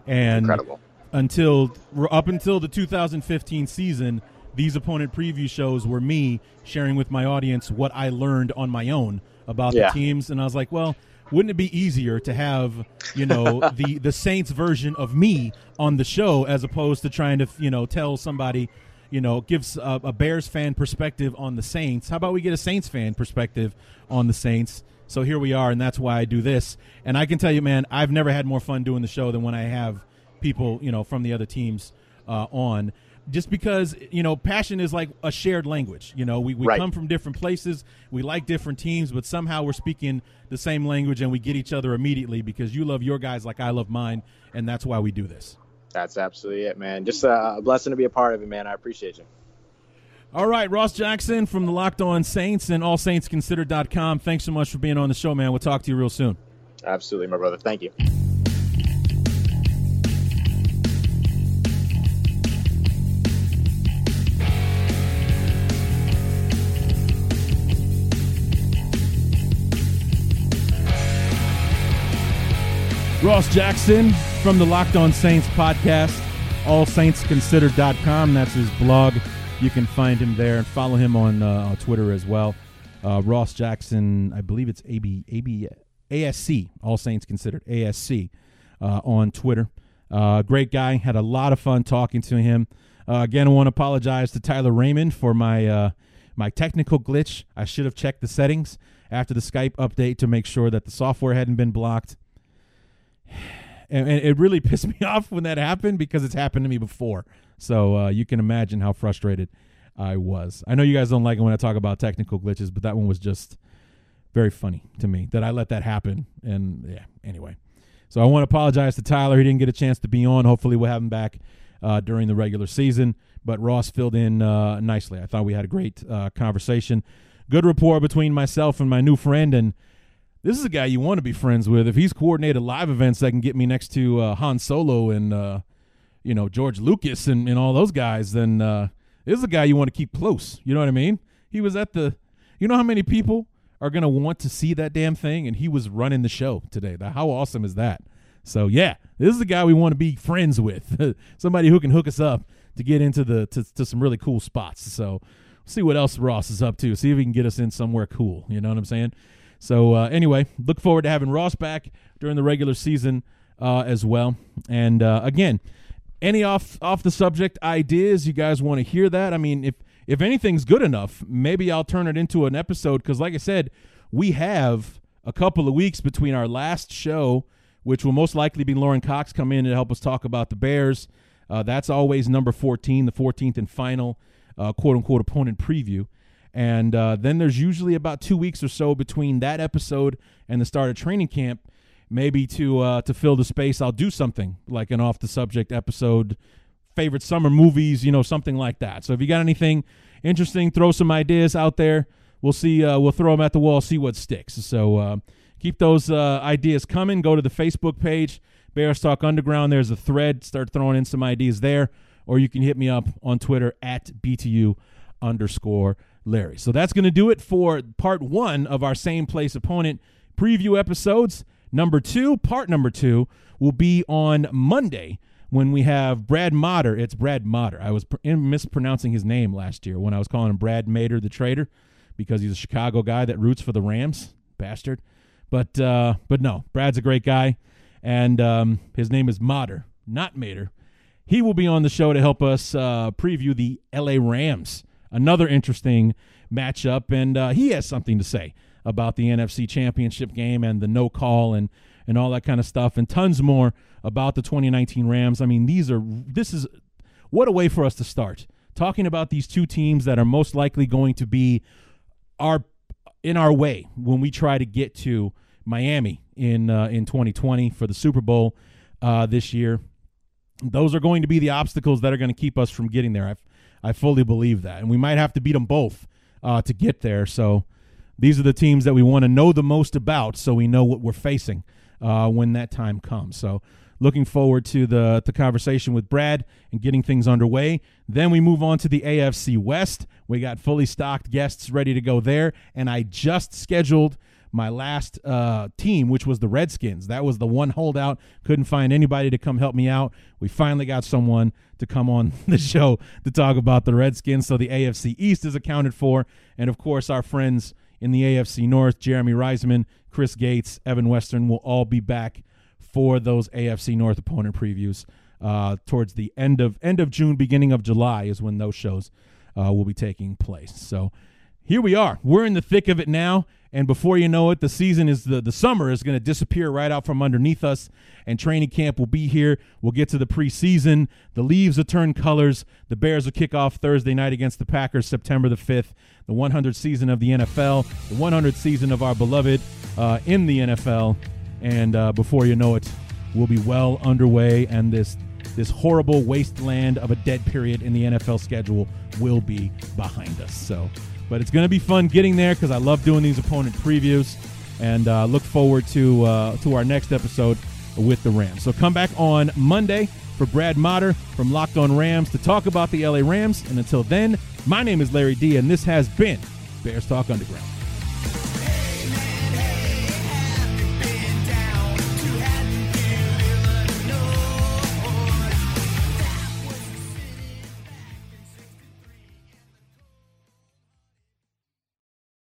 and Incredible. until up until the 2015 season, these opponent preview shows were me sharing with my audience what I learned on my own about Yeah. the teams, and I was like, well. Wouldn't it be easier to have, you know, [LAUGHS] the the Saints version of me on the show as opposed to trying to, you know, tell somebody, you know, gives a, a Bears fan perspective on the Saints. How about we get a Saints fan perspective on the Saints? So here we are, and that's why I do this. And I can tell you, man, I've never had more fun doing the show than when I have people, you know, from the other teams uh, on. Just because you know, passion is like a shared language. You know, we, we Right. come from different places, we like different teams, but somehow we're speaking the same language and we get each other immediately because you love your guys like I love mine, and that's why we do this. That's absolutely it, man. Just a blessing to be a part of it, man. I appreciate you. All right, Ross Jackson from the Locked On Saints and all AllSaintsConsidered.com. Thanks so much for being on the show, man. We'll talk to you real soon. Absolutely, my brother. Thank you. Ross Jackson from the Locked On Saints podcast, allsaintsconsidered.com. That's his blog. You can find him there and follow him on, uh, on Twitter as well. Uh, Ross Jackson, I believe it's AB, AB, ASC, All Saints Considered, ASC, uh, on Twitter. Uh, great guy. Had a lot of fun talking to him. Uh, again, I want to apologize to Tyler Raymond for my uh, my technical glitch. I should have checked the settings after the Skype update to make sure that the software hadn't been blocked and, and it really [LAUGHS] pissed me [LAUGHS] off when that happened because it's happened to me before. So uh, you can imagine how frustrated I was. I know you guys don't like it when I talk about technical glitches, but that one was just very funny to me that I let that happen. And yeah, anyway. So I want to apologize to Tyler. He didn't get a chance to be on. Hopefully, we'll have him back uh, during the regular season. But Ross filled in uh, nicely. I thought we had a great uh, conversation. Good rapport between myself and my new friend. And this is a guy you want to be friends with. If he's coordinated live events that can get me next to uh, Han Solo and uh, you know George Lucas and, and all those guys, then uh, this is a guy you want to keep close. You know what I mean? He was at the. You know how many people are gonna want to see that damn thing, and he was running the show today. How awesome is that? So yeah, this is the guy we want to be friends with. [LAUGHS] Somebody who can hook us up to get into the to, to some really cool spots. So see what else Ross is up to. See if he can get us in somewhere cool. You know what I'm saying? So uh, anyway, look forward to having Ross back during the regular season uh, as well. And uh, again, any off off the subject ideas you guys want to hear that? I mean, if if anything's good enough, maybe I'll turn it into an episode because, like I said, we have a couple of weeks between our last show, which will most likely be Lauren Cox come in and help us talk about the Bears. Uh, that's always number 14, the 14th and final uh, quote unquote opponent preview. And uh, then there's usually about two weeks or so between that episode and the start of training camp. Maybe to uh, to fill the space, I'll do something like an off the subject episode, favorite summer movies, you know, something like that. So if you got anything interesting, throw some ideas out there. We'll see. Uh, we'll throw them at the wall, see what sticks. So uh, keep those uh, ideas coming. Go to the Facebook page, Bears Talk Underground. There's a thread. Start throwing in some ideas there, or you can hit me up on Twitter at btu underscore Larry. So that's going to do it for part one of our same place opponent preview episodes. Number two, part number two, will be on Monday when we have Brad Motter. It's Brad Motter. I was pr- mispronouncing his name last year when I was calling him Brad Mater, the trader, because he's a Chicago guy that roots for the Rams, bastard. But uh, but no, Brad's a great guy, and um, his name is Motter, not Mater. He will be on the show to help us uh, preview the LA Rams, another interesting matchup, and uh, he has something to say about the NFC Championship game and the no call and and all that kind of stuff, and tons more about the 2019 Rams. I mean, these are this is what a way for us to start talking about these two teams that are most likely going to be our in our way when we try to get to Miami in uh, in 2020 for the Super Bowl uh, this year. Those are going to be the obstacles that are going to keep us from getting there. I I fully believe that, and we might have to beat them both uh, to get there. So these are the teams that we want to know the most about, so we know what we're facing uh, when that time comes. So looking forward to the the conversation with Brad and getting things underway. Then we move on to the AFC West. We got fully stocked guests ready to go there, and I just scheduled my last uh, team, which was the Redskins. That was the one holdout. Couldn't find anybody to come help me out. We finally got someone to come on [LAUGHS] the show to talk about the Redskins. So the AFC East is accounted for, and of course our friends in the AFC North, Jeremy Reisman, Chris Gates, Evan Western will all be back for those AFC North opponent previews uh, towards the end of end of June, beginning of July is when those shows uh, will be taking place. So here we are. We're in the thick of it now, and before you know it, the season is the the summer is going to disappear right out from underneath us, and training camp will be here. We'll get to the preseason. The leaves will turn colors. The Bears will kick off Thursday night against the Packers, September the fifth. The 100th season of the NFL, the 100th season of our beloved uh, in the NFL, and uh, before you know it, we'll be well underway, and this this horrible wasteland of a dead period in the NFL schedule will be behind us. So, but it's going to be fun getting there because I love doing these opponent previews, and uh, look forward to uh, to our next episode with the Rams. So come back on Monday for Brad Motter from Locked On Rams to talk about the LA Rams. And until then, my name is Larry D, and this has been Bears Talk Underground.